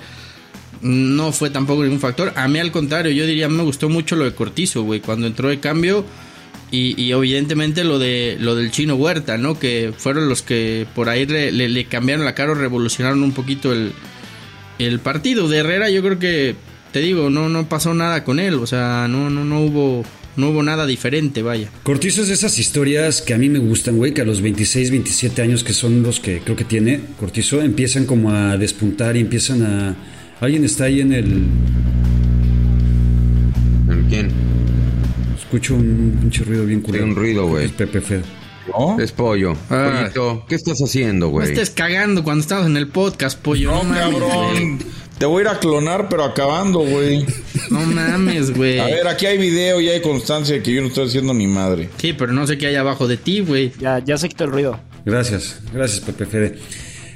Speaker 4: no fue tampoco ningún factor. A mí al contrario, yo diría, me gustó mucho lo de Cortizo, güey, cuando entró de cambio y, y evidentemente lo de lo del chino Huerta, ¿no? Que fueron los que por ahí le, le- le cambiaron la cara o revolucionaron un poquito el, el partido. De Herrera yo creo que, te digo, no, no pasó nada con él, o sea, no, no, no hubo... No hubo nada diferente, vaya.
Speaker 6: Cortizo es de esas historias que a mí me gustan, güey, que a los 26, 27 años que son los que creo que tiene Cortizo, empiezan como a despuntar y empiezan a... Alguien está ahí en el...
Speaker 3: ¿Quién?
Speaker 6: Escucho un pinche ruido bien curioso.
Speaker 3: Hay un ruido, güey.
Speaker 6: Es Pepe Fed.
Speaker 2: ¿No?
Speaker 3: Es pollo.
Speaker 4: Ah.
Speaker 3: Pollito, ¿qué estás haciendo,
Speaker 4: No
Speaker 3: güey?
Speaker 4: estés cagando cuando estamos en el podcast, pollo. No,
Speaker 2: No,
Speaker 4: mames,
Speaker 2: cabrón. Te voy a ir a clonar, pero acabando, güey.
Speaker 4: No mames, güey.
Speaker 2: A ver, aquí hay video y hay constancia de que yo no estoy haciendo ni madre.
Speaker 4: Sí, pero no sé qué hay abajo de ti, güey.
Speaker 8: Ya, ya se quitó el ruido.
Speaker 6: Gracias, gracias Pepe Fede.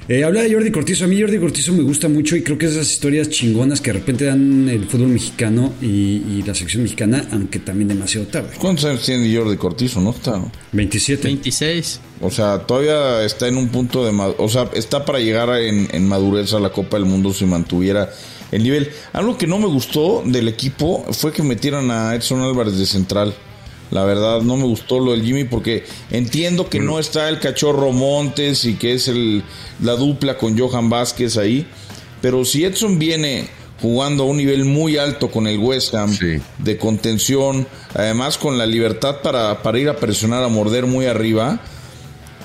Speaker 6: Eh, habla de Jordi Cortizo. A mí Jordi Cortizo me gusta mucho y creo que es esas historias chingonas que de repente dan el fútbol mexicano y, y la sección mexicana, aunque también demasiado tarde.
Speaker 2: ¿Cuántos años tiene Jordi Cortizo? No está.
Speaker 6: 27.
Speaker 4: 26.
Speaker 2: O sea, todavía está en un punto de... O sea, está para llegar a- en, en madurez a la Copa del Mundo si mantuviera el nivel. Algo que no me gustó del equipo fue que metieran a Edson Álvarez de central. La verdad, no me gustó lo del Jimmy porque entiendo que no está el cachorro Montes y que es el, la dupla con Johan Vázquez ahí. Pero si Edson viene jugando a un nivel muy alto con el West Ham,
Speaker 3: Sí.
Speaker 2: de contención, además con la libertad para, para ir a presionar, a morder muy arriba,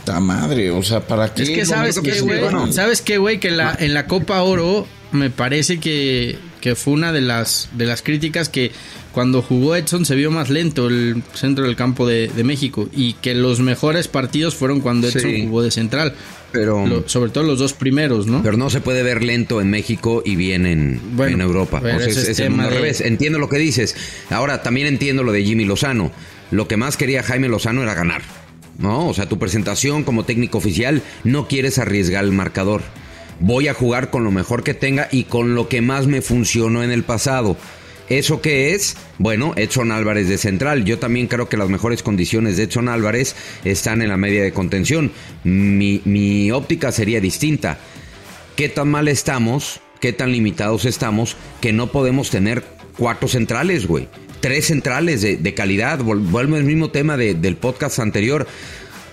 Speaker 2: ta madre, o sea, ¿para qué?
Speaker 4: Es que sabes qué,
Speaker 2: que
Speaker 4: güey.
Speaker 2: bueno.
Speaker 4: ¿Sabes qué, güey? Que la, en la Copa Oro me parece que, que fue una de las, de las críticas que cuando jugó Edson se vio más lento el centro del campo de, de México y que los mejores partidos fueron cuando Edson
Speaker 3: Sí.
Speaker 4: jugó de central.
Speaker 3: Pero,
Speaker 4: Lo- sobre todo los dos primeros, ¿no?
Speaker 3: pero no se puede ver lento en México y bien en,
Speaker 4: Bueno,
Speaker 3: en Europa. O sea, es,
Speaker 4: es
Speaker 3: es el mundo
Speaker 4: tema
Speaker 3: al revés. Entiendo lo que dices. Ahora, también entiendo lo de Jimmy Lozano. Lo que más quería Jaime Lozano era ganar. ¿No? O sea, tu presentación como técnico oficial no quieres arriesgar el marcador. Voy a jugar con lo mejor que tenga y con lo que más me funcionó en el pasado. ¿Eso qué es? Bueno, Edson Álvarez de central. Yo también creo que las mejores condiciones de Edson Álvarez están en la media de contención. Mi, mi óptica sería distinta. ¿Qué tan mal estamos? ¿Qué tan limitados estamos? Que no podemos tener cuatro centrales, güey. Tres centrales de, calidad. Vuelvo al mismo tema de- del podcast anterior.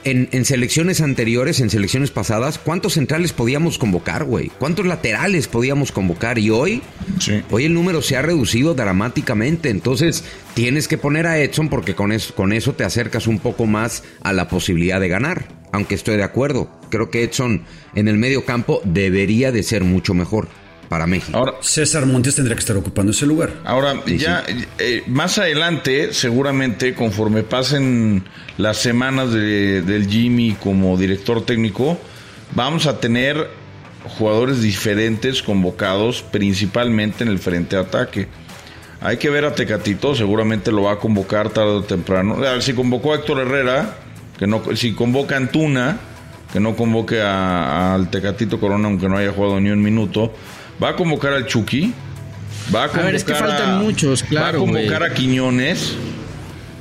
Speaker 3: En, en selecciones anteriores, en selecciones pasadas, ¿cuántos centrales podíamos convocar, güey? ¿Cuántos laterales podíamos convocar? Y hoy,
Speaker 2: Sí.
Speaker 3: hoy el número se ha reducido dramáticamente. Entonces, tienes que poner a Edson porque con eso, con eso te acercas un poco más a la posibilidad de ganar. Aunque estoy de acuerdo. Creo que Edson en el medio campo debería de ser mucho mejor para México.
Speaker 2: Ahora,
Speaker 6: César Montes tendría que estar ocupando ese lugar.
Speaker 2: Ahora, ya eh, más adelante, seguramente, conforme pasen las semanas de- del Jimmy como director técnico, vamos a tener jugadores diferentes convocados, principalmente en el frente de ataque. Hay que ver a Tecatito, seguramente lo va a convocar tarde o temprano. A ver, si convocó a Héctor Herrera, que no, si convoca a Antuna, que no convoque a- al Tecatito Corona, aunque no haya jugado ni un minuto, va a convocar al Chucky, va a convocar
Speaker 4: ver, es que faltan muchos, claro,
Speaker 2: Va a convocar a Quiñones.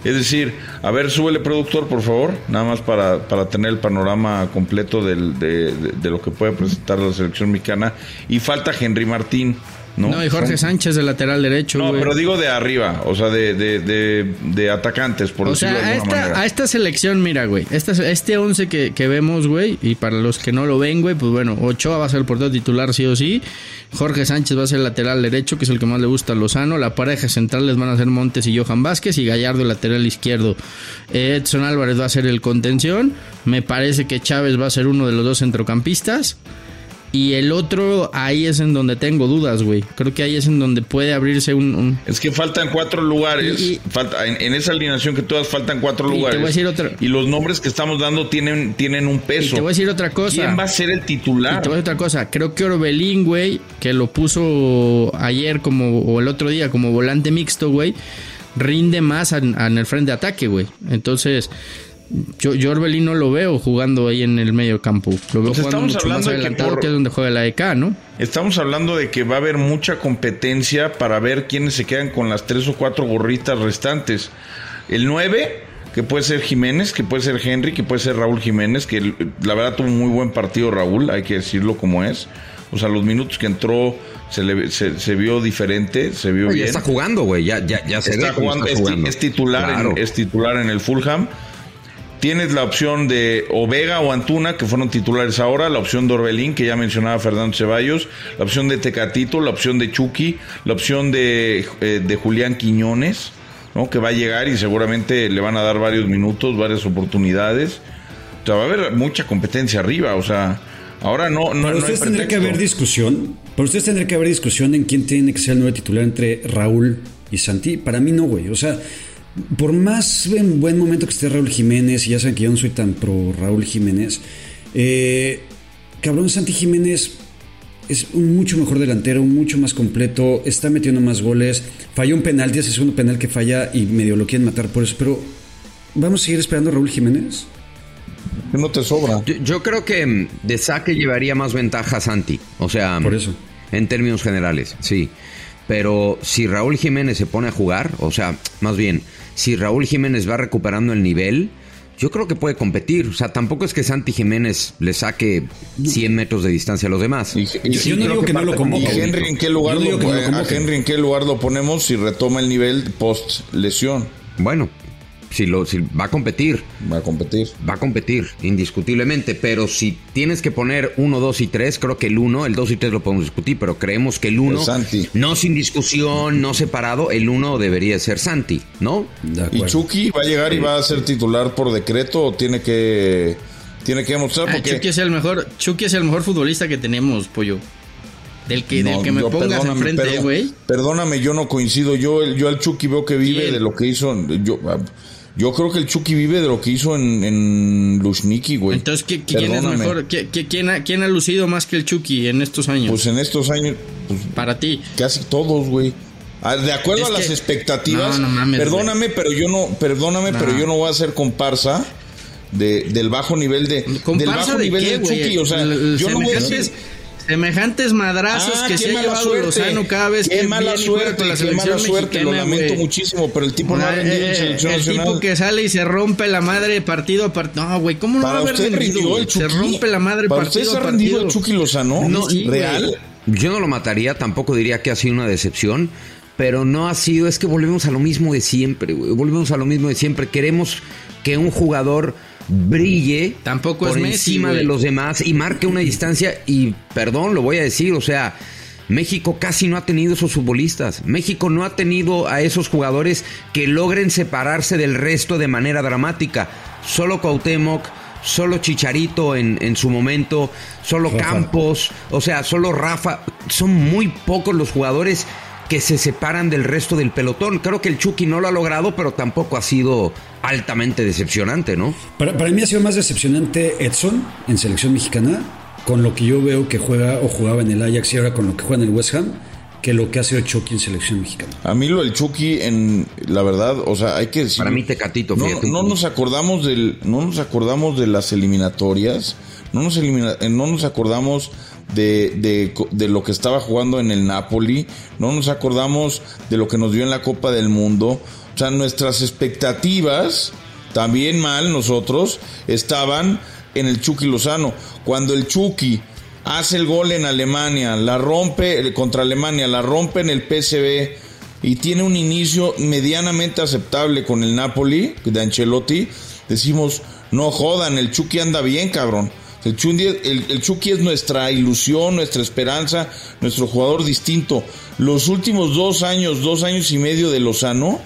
Speaker 2: Es decir, a ver, súbele productor, por favor, nada más para, para tener el panorama completo del- de, de- de lo que puede presentar la selección mexicana. Y falta Henry Martín, ¿no?
Speaker 4: No, y Jorge
Speaker 2: Son-
Speaker 4: Sánchez de lateral derecho,
Speaker 2: No,
Speaker 4: güey.
Speaker 2: pero digo de arriba, o sea, de, de, de, de atacantes, por
Speaker 4: O
Speaker 2: decirlo
Speaker 4: sea,
Speaker 2: de
Speaker 4: a
Speaker 2: alguna
Speaker 4: esta,
Speaker 2: manera.
Speaker 4: a esta selección, mira, güey. Esta, este 11 que, que vemos, güey, y para los que no lo ven, güey, pues bueno, Ochoa va a ser el portero titular sí o sí. Jorge Sánchez va a ser el lateral derecho, que es el que más le gusta a Lozano. La pareja central les van a ser Montes y Johan Vázquez y Gallardo el lateral izquierdo. Edson Álvarez va a ser el contención. Me parece que Chávez va a ser uno de los dos centrocampistas. Y el otro, ahí es en donde tengo dudas, güey. Creo que ahí es en donde puede abrirse un... un-
Speaker 2: Es que faltan cuatro lugares.
Speaker 4: Y- y-
Speaker 2: falta, en, en esa alineación que todas faltan cuatro
Speaker 4: Y te
Speaker 2: lugares.
Speaker 4: voy a decir otra-
Speaker 2: Y los nombres que estamos dando tienen, tienen un
Speaker 4: Y
Speaker 2: peso.
Speaker 4: te voy a decir otra cosa.
Speaker 2: ¿Quién va a ser el titular?
Speaker 4: Y te voy a decir otra cosa, creo que Orbelín, güey, que lo puso ayer como, o el otro día como volante mixto, güey, rinde más en, en el frente de ataque, güey. Entonces, yo, yo Orbelín no lo veo jugando ahí en el medio campo. Lo veo
Speaker 2: Pues
Speaker 4: jugando
Speaker 2: estamos
Speaker 4: mucho más
Speaker 2: hablando de que
Speaker 4: adelantado,
Speaker 2: por-
Speaker 4: que es donde juega la EK, ¿no?
Speaker 2: Estamos hablando de que va a haber mucha competencia para ver quiénes se quedan con las tres o cuatro gorritas restantes. El 9, que puede ser Jiménez, que puede ser Henry, que puede ser Raúl Jiménez, que la verdad tuvo un muy buen partido Raúl, hay que decirlo como es. O sea, los minutos que entró se, le, se, se vio diferente, se vio
Speaker 3: ya
Speaker 2: bien.
Speaker 3: está jugando, güey. Ya, ya, ya se
Speaker 2: está jugando,
Speaker 3: está
Speaker 2: es, titular
Speaker 3: Claro.
Speaker 2: en, es titular en el Fulham. Tienes la opción de Ovega o Antuna, que fueron titulares ahora, la opción de Orbelín, que ya mencionaba Fernando Ceballos, la opción de Tecatito, la opción de Chucky, la opción de, eh, de Julián Quiñones, ¿no? que va a llegar y seguramente le van a dar varios minutos, varias oportunidades. O sea, va a haber mucha competencia arriba, o sea, ahora no, no,
Speaker 6: Para
Speaker 2: no
Speaker 6: ustedes tendría que haber discusión. Para ustedes tendría que haber discusión en quién tiene que ser el nuevo titular entre Raúl y Santi. Para mí no, güey. O sea, por más en buen momento que esté Raúl Jiménez, y ya saben que yo no soy tan pro Raúl Jiménez, eh, cabrón, Santi Jiménez es un mucho mejor delantero, mucho más completo, está metiendo más goles. Falló un penalti, ese segundo penal que falla y medio lo quieren matar por eso. Pero, ¿vamos a seguir esperando a Raúl Jiménez?
Speaker 2: Que no te sobra.
Speaker 3: Yo, yo creo que mm, de saque llevaría más ventaja a Santi. O sea,
Speaker 6: Por eso.
Speaker 3: en términos generales, sí. Pero si Raúl Jiménez se pone a jugar, o sea, más bien, si Raúl Jiménez va recuperando el nivel, yo creo que puede competir. O sea, tampoco es que Santi Jiménez le saque 100 metros de distancia a los demás.
Speaker 2: Y- y-
Speaker 6: Yo no digo que no lo convoque.
Speaker 2: ¿Y Henry en qué lugar
Speaker 6: Yo no
Speaker 2: lo,
Speaker 6: digo que no lo
Speaker 2: a
Speaker 6: convoque.
Speaker 2: Henry en qué lugar lo ponemos si retoma el nivel post lesión?
Speaker 3: Bueno, si, lo, si va a competir,
Speaker 2: Va a competir.
Speaker 3: va a competir, indiscutiblemente. Pero si tienes que poner 1, 2 y 3, creo que el 1, el 2 y 3 lo podemos discutir, pero creemos que el 1,
Speaker 2: El Santi.
Speaker 3: no sin discusión, no separado, el 1 debería ser Santi, ¿no?
Speaker 2: ¿Y. Chucky va a llegar y va a ser titular por decreto o tiene que tiene que demostrar
Speaker 4: Ah,
Speaker 2: porque
Speaker 4: Chucky es el mejor, Chucky es el mejor futbolista que tenemos, pollo. Del que, del que me
Speaker 2: yo-
Speaker 4: pongas enfrente, güey.
Speaker 2: Perdóname, yo no coincido. Yo yo al Chucky veo que vive
Speaker 4: ¿Quién?
Speaker 2: de lo que hizo. Yo yo creo que el Chucky vive de lo que hizo en, en Lushniki, güey.
Speaker 4: Entonces, ¿qui- ¿quién es mejor? ¿Qui- qui- quién, ha, quién ha lucido más que el Chucky en estos años?
Speaker 2: Pues en estos años, pues
Speaker 4: Para ti.
Speaker 2: casi todos, güey. Ah, De acuerdo
Speaker 4: Es
Speaker 2: a las expectativas.
Speaker 4: No, no mames,
Speaker 2: perdóname, pero yo no, perdóname,
Speaker 4: No.
Speaker 2: pero yo no voy a hacer comparsa de, del bajo nivel de del
Speaker 4: ¿Comparsa
Speaker 2: bajo
Speaker 4: de
Speaker 2: nivel
Speaker 4: qué, güey?
Speaker 2: Chucky. O sea,
Speaker 4: El- el
Speaker 2: yo no voy a decir.
Speaker 4: Semejantes madrazos
Speaker 2: Ah,
Speaker 4: que se ha llevado
Speaker 2: suerte.
Speaker 4: Lozano cada vez
Speaker 2: qué
Speaker 4: que
Speaker 2: mala
Speaker 4: viene
Speaker 2: suerte,
Speaker 4: con la
Speaker 2: qué mala suerte, lo lamento muchísimo, pero el tipo no ha rendido en
Speaker 4: eh,
Speaker 2: selección
Speaker 4: el
Speaker 2: nacional.
Speaker 4: tipo que sale y se rompe la madre partido a partido. No, güey, ¿cómo no va a haber
Speaker 2: usted
Speaker 4: rendido?
Speaker 2: el?
Speaker 4: Se rompe la madre
Speaker 2: Para
Speaker 4: partido
Speaker 2: usted se
Speaker 4: a
Speaker 2: ha rendido el
Speaker 4: partido.
Speaker 2: Chucky Lozano.
Speaker 4: No, sí,
Speaker 2: real.
Speaker 3: Yo no lo mataría, tampoco diría que ha sido una decepción, pero no ha sido, es que volvemos a lo mismo de siempre, güey. Volvemos a lo mismo de siempre. Queremos que un jugador brille
Speaker 4: Tampoco
Speaker 3: por
Speaker 4: es Messi,
Speaker 3: encima
Speaker 4: güey.
Speaker 3: de los demás y marque una distancia y perdón, lo voy a decir, o sea, México casi no ha tenido esos futbolistas. México no ha tenido a esos jugadores que logren separarse del resto de manera dramática. Solo Cuauhtémoc, solo Chicharito en, en su momento, solo
Speaker 6: Rafa.
Speaker 3: Campos, o sea, solo Rafa. Son muy pocos los jugadores que se separan del resto del pelotón. Creo que el Chucky no lo ha logrado, pero tampoco ha sido altamente decepcionante, ¿no?
Speaker 6: Para, para mí ha sido más decepcionante Edson en selección mexicana, con lo que yo veo que juega o jugaba en el Ajax y ahora con lo que juega en el West Ham, que lo que ha sido Chucky en selección mexicana.
Speaker 2: A mí lo del Chucky, en la verdad, o sea, hay que decir.
Speaker 3: Para mí Tecatito,
Speaker 2: no,
Speaker 3: fíjate.
Speaker 2: no nos acordamos del, no nos acordamos de las eliminatorias, no nos elimina- eh, no nos acordamos de, de, lo que estaba jugando en el Napoli, no nos acordamos de lo que nos dio en la Copa del Mundo. O sea, nuestras expectativas, también mal nosotros, estaban en el Chucky Lozano. Cuando el Chucky hace el gol en Alemania, la rompe eh, contra Alemania, la rompe en el PSV y tiene un inicio medianamente aceptable con el Napoli de Ancelotti, decimos, no jodan, el Chucky anda bien, cabrón. El Chucky, es nuestra ilusión, nuestra esperanza, nuestro jugador distinto. Los últimos dos años, dos años y medio de Lozano,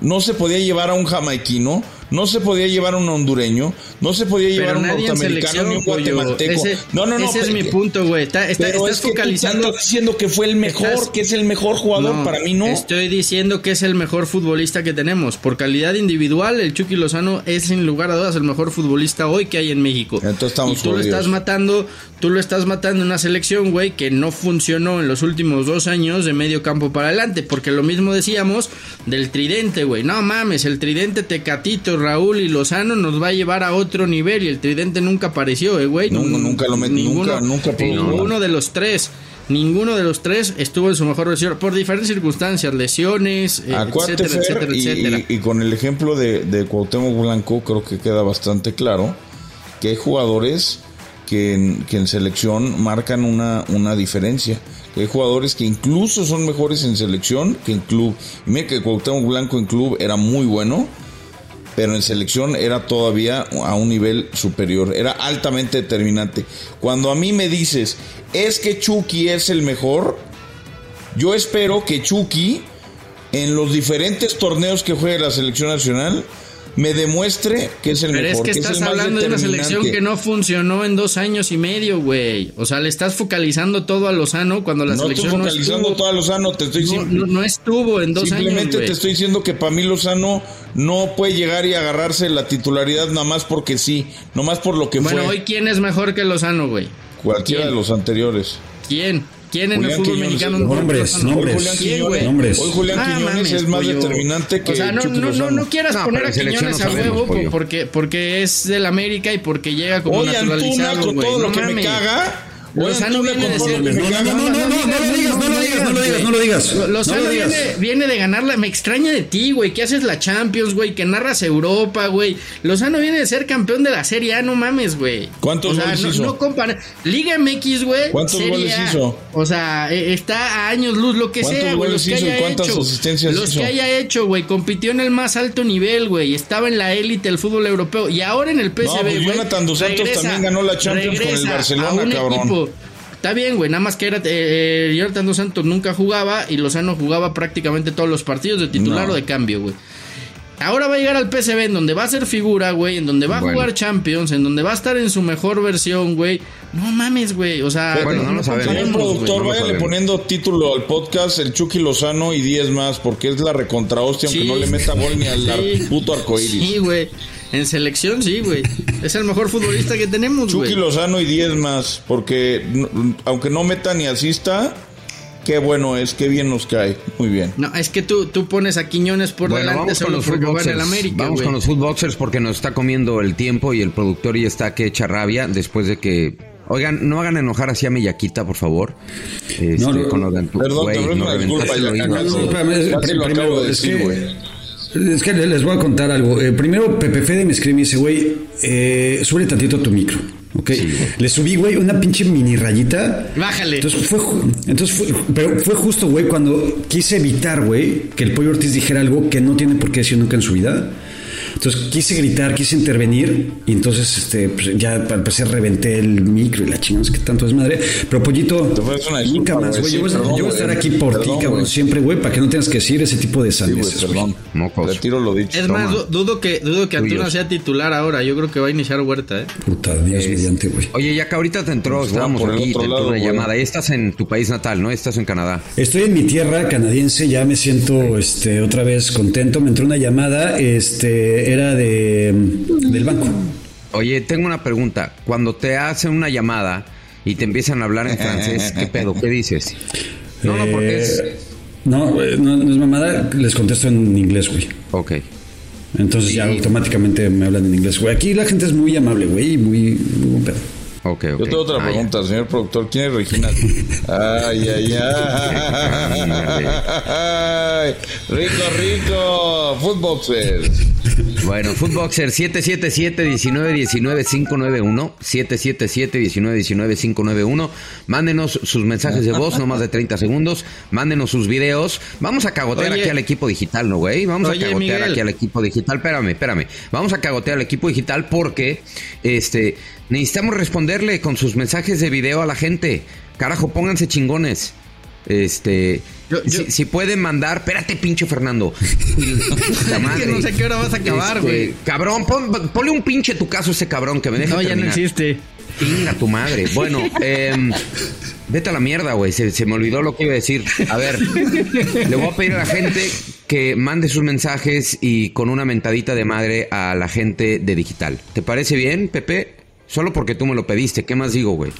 Speaker 2: no se podía llevar a un jamaiquino, no se podía llevar a un hondureño, no se podía llevar a un norteamericano ni un guatemalteco.
Speaker 4: Ese,
Speaker 2: no, no, no.
Speaker 4: ese es
Speaker 2: pero-
Speaker 4: mi punto, güey. Está, está-
Speaker 2: pero
Speaker 4: estás
Speaker 2: es que
Speaker 4: focalizando.
Speaker 2: estás diciendo que fue el mejor,
Speaker 4: Estás-
Speaker 2: que es el mejor jugador.
Speaker 4: No,
Speaker 2: para mí no.
Speaker 4: Estoy diciendo que es el mejor futbolista que tenemos. Por calidad individual, el Chucky Lozano es sin lugar a dudas el mejor futbolista hoy que hay en México.
Speaker 2: Entonces estamos
Speaker 4: y tú lo estás matando, tú lo estás matando en una selección, güey, que no funcionó en los últimos dos años de medio campo para adelante. Porque lo mismo decíamos del tridente, güey. No mames, el tridente Tecatito, Raúl y Lozano nos va a llevar a otro nivel. Y el tridente nunca apareció, eh, güey.
Speaker 2: Nunca- nunca lo met- nunca- nunca pudo
Speaker 4: Ninguno de los tres. Ninguno de los tres estuvo en su mejor versión por diferentes circunstancias, lesiones, eh, etcétera,
Speaker 2: Fer,
Speaker 4: etcétera,
Speaker 2: y,
Speaker 4: etcétera.
Speaker 2: y- y con el ejemplo de, de Cuauhtémoc Blanco creo que queda bastante claro que hay jugadores que en, que en selección marcan una, una diferencia. Que hay jugadores que incluso son mejores en selección que en club. Y mira que Cuauhtémoc Blanco en club era muy bueno, pero en selección era todavía a un nivel superior, era altamente determinante. Cuando a mí me dices, es que Chucky es el mejor, yo espero que Chucky, en los diferentes torneos que juegue la selección nacional, me demuestre que es el
Speaker 4: Pero es
Speaker 2: mejor.
Speaker 4: que
Speaker 2: es
Speaker 4: estás hablando de una selección que no funcionó en dos años y medio, güey. O sea, le estás focalizando todo a Lozano cuando la
Speaker 2: No estoy
Speaker 4: selección no
Speaker 2: focalizando
Speaker 4: estuvo,
Speaker 2: todo a Lozano, te estoy
Speaker 4: no,
Speaker 2: diciendo.
Speaker 4: no- no estuvo en dos
Speaker 2: Simplemente
Speaker 4: años,
Speaker 2: te
Speaker 4: güey.
Speaker 2: estoy diciendo que para mí Lozano no puede llegar y agarrarse la titularidad nada más porque sí, no más por lo que
Speaker 4: Bueno,
Speaker 2: fue
Speaker 4: hoy quién es mejor que Lozano, güey.
Speaker 2: cualquiera
Speaker 4: ¿quién?
Speaker 2: de los anteriores.
Speaker 4: ¿Quién? ¿Quién en el
Speaker 2: Julián
Speaker 4: fútbol
Speaker 2: Quiñones,
Speaker 4: mexicano?
Speaker 2: el
Speaker 6: nombres, nombres.
Speaker 2: Hoy.
Speaker 6: Nombres.
Speaker 2: hoy Julián
Speaker 4: Ah,
Speaker 2: Quiñones
Speaker 4: mames,
Speaker 2: es más
Speaker 4: pollo.
Speaker 2: determinante que
Speaker 4: O sea, no,
Speaker 2: Chucky
Speaker 4: no, no, no quieras
Speaker 3: No,
Speaker 4: poner a Quiñones a huevo
Speaker 3: pollo.
Speaker 4: porque, porque es del América y porque llega como
Speaker 2: Antuna,
Speaker 4: naturalizado,
Speaker 2: con todo lo
Speaker 4: No
Speaker 2: que me caga.
Speaker 4: Viene de ser-
Speaker 2: que me
Speaker 6: No, no, no, no, no, no lo digas, no lo digas, no lo digas, no lo digas.
Speaker 4: Lo-
Speaker 6: No
Speaker 4: Lozano
Speaker 6: lo digas.
Speaker 4: viene, viene de ganarla. Me extraña de ti, güey. Que haces la Champions, güey. Que narras Europa, güey. Lozano viene de ser campeón de la Serie A, no mames, güey.
Speaker 2: ¿Cuántos
Speaker 4: o sea,
Speaker 2: goles
Speaker 4: no,
Speaker 2: hizo?
Speaker 4: No compara. Liga MX, güey.
Speaker 2: ¿Cuántos
Speaker 4: Serie
Speaker 2: goles
Speaker 4: A.
Speaker 2: hizo?
Speaker 4: O sea, eh, está a años luz, lo que
Speaker 2: ¿Cuántos
Speaker 4: sea, güey. Los que
Speaker 2: hizo y cuántas
Speaker 4: hecho.
Speaker 2: asistencias
Speaker 4: Los
Speaker 2: hizo?
Speaker 4: que haya hecho, güey. Compitió en el más alto nivel, güey. Estaba en la élite del fútbol europeo. Y ahora en el PSV,
Speaker 2: No, pues
Speaker 4: güey.
Speaker 2: Jonathan Dos Santos
Speaker 4: regresa-
Speaker 2: también ganó la Champions con el Barcelona,
Speaker 4: a un
Speaker 2: cabrón.
Speaker 4: equipo Está bien, güey, nada más que era eh, eh, Jonathan Dos Santos nunca jugaba y Lozano jugaba prácticamente todos los partidos de titular
Speaker 2: No.
Speaker 4: o de cambio, güey. Ahora va a llegar al PSV en donde va a ser figura, güey, en donde va a
Speaker 3: Bueno.
Speaker 4: jugar Champions, en donde va a estar en su mejor versión, güey. No mames, güey, o sea,
Speaker 3: Bueno, no lo sabemos.
Speaker 2: Señor productor,
Speaker 3: no
Speaker 2: váyale poniendo título al podcast El Chucky Lozano y 10 más, porque es la recontra hostia, aunque
Speaker 4: Sí.
Speaker 2: no le meta gol ni al
Speaker 4: Sí.
Speaker 2: puto arcoíris.
Speaker 4: Sí, güey. En selección, sí, güey. Es el mejor futbolista que tenemos,
Speaker 2: Chucky
Speaker 4: güey.
Speaker 2: Lozano y 10 más, porque no- aunque no meta ni asista, qué bueno es, qué bien nos cae. Muy bien.
Speaker 4: No, es que tú, tú pones a Quiñones por
Speaker 3: Bueno,
Speaker 4: delante solo
Speaker 3: los
Speaker 4: porque va en el. América,
Speaker 3: Vamos con los footboxers porque nos está comiendo el tiempo y el productor ya está que echa rabia después de que Oigan, no hagan enojar así a mi Yaquita, por favor. Este,
Speaker 6: No, no,
Speaker 3: con lo de
Speaker 2: Perdón,
Speaker 3: güey,
Speaker 2: te una disculpa,
Speaker 3: el
Speaker 2: ya,
Speaker 3: oído.
Speaker 2: ya,
Speaker 6: Es- que- les voy a contar algo. Eh, primero, Pepe Fede me escribe y me dice, güey, eh, sube tantito tu micro. ¿Ok? Le subí, güey, una pinche mini rayita.
Speaker 4: Bájale.
Speaker 6: Entonces fue, entonces fue, pero fue justo, güey, cuando quise evitar, güey, que el pollo Ortiz dijera algo que no tiene por qué decir nunca en su vida. Entonces quise gritar, quise intervenir y entonces este, pues, ya al parecer reventé el micro y la chingada, es que tanto es madre. Pero pollito, nunca más,
Speaker 2: güey, sí,
Speaker 6: yo, voy a-
Speaker 2: perdón,
Speaker 6: yo voy a estar aquí por ti, cabrón, siempre, güey, para que no tengas que decir ese tipo de
Speaker 2: Sí,
Speaker 6: sandeces. güey.
Speaker 2: perdón.
Speaker 3: Mocos.
Speaker 2: Retiro lo dicho.
Speaker 4: Es
Speaker 3: Toma.
Speaker 4: más, du- dudo que, dudo que Antuna sea titular ahora. Yo creo que va a iniciar Huerta, ¿eh?
Speaker 6: Puta, Dios mediante, güey.
Speaker 3: Oye, ya que ahorita te entró,
Speaker 2: Pues
Speaker 3: estábamos aquí, te entró una llamada. Ahí estás en tu país natal, ¿no? Estás en Canadá.
Speaker 6: Estoy en mi tierra canadiense, ya me siento este, otra vez contento. Me entró una llamada, este, era de, del banco.
Speaker 3: Oye, tengo una pregunta. Cuando te hacen una llamada y te empiezan a hablar en francés, ¿qué pedo? ¿Qué dices? No, no, porque es...
Speaker 6: Eh, No, eh, no, no es mamada, les contesto en inglés, güey.
Speaker 3: Ok.
Speaker 6: Entonces ya automáticamente me hablan en inglés, güey. Aquí la gente es muy amable, güey, y muy, muy buen pedo.
Speaker 3: Ok, ok.
Speaker 2: Yo tengo otra
Speaker 3: Ah, ya.
Speaker 2: pregunta, señor productor. ¿Quién es Regina? Ay, ay, ay. Rico, rico. Footboxers.
Speaker 3: Bueno, Footboxer 777-1919-591. 777-1919-591. Mándenos sus mensajes de voz, no más de 30 segundos. Mándenos sus videos. Vamos a cagotear
Speaker 4: Oye.
Speaker 3: aquí al equipo digital, ¿no, güey? Vamos
Speaker 4: Oye,
Speaker 3: a cagotear
Speaker 4: Miguel.
Speaker 3: aquí al equipo digital. Espérame, espérame. Vamos a cagotear al equipo digital porque este necesitamos responderle con sus mensajes de video a la gente. Carajo, pónganse chingones. Este,
Speaker 4: Yo- yo-
Speaker 3: Si, si pueden mandar, espérate, pinche Fernando.
Speaker 4: Es
Speaker 3: madre.
Speaker 4: que no sé qué hora vas a acabar,
Speaker 3: Este,
Speaker 4: güey.
Speaker 3: Cabrón, pon- ponle un pinche tu caso a ese cabrón que me deja
Speaker 4: No, ya no existe.
Speaker 3: Pinga tu madre. Bueno, em, vete a la mierda, güey. Se, se me olvidó lo que iba a decir. A ver, le voy a pedir a la gente que mande sus mensajes y con una mentadita de madre a la gente de digital. ¿Te parece bien, Pepe? Solo porque tú me lo pediste. ¿Qué más digo, güey?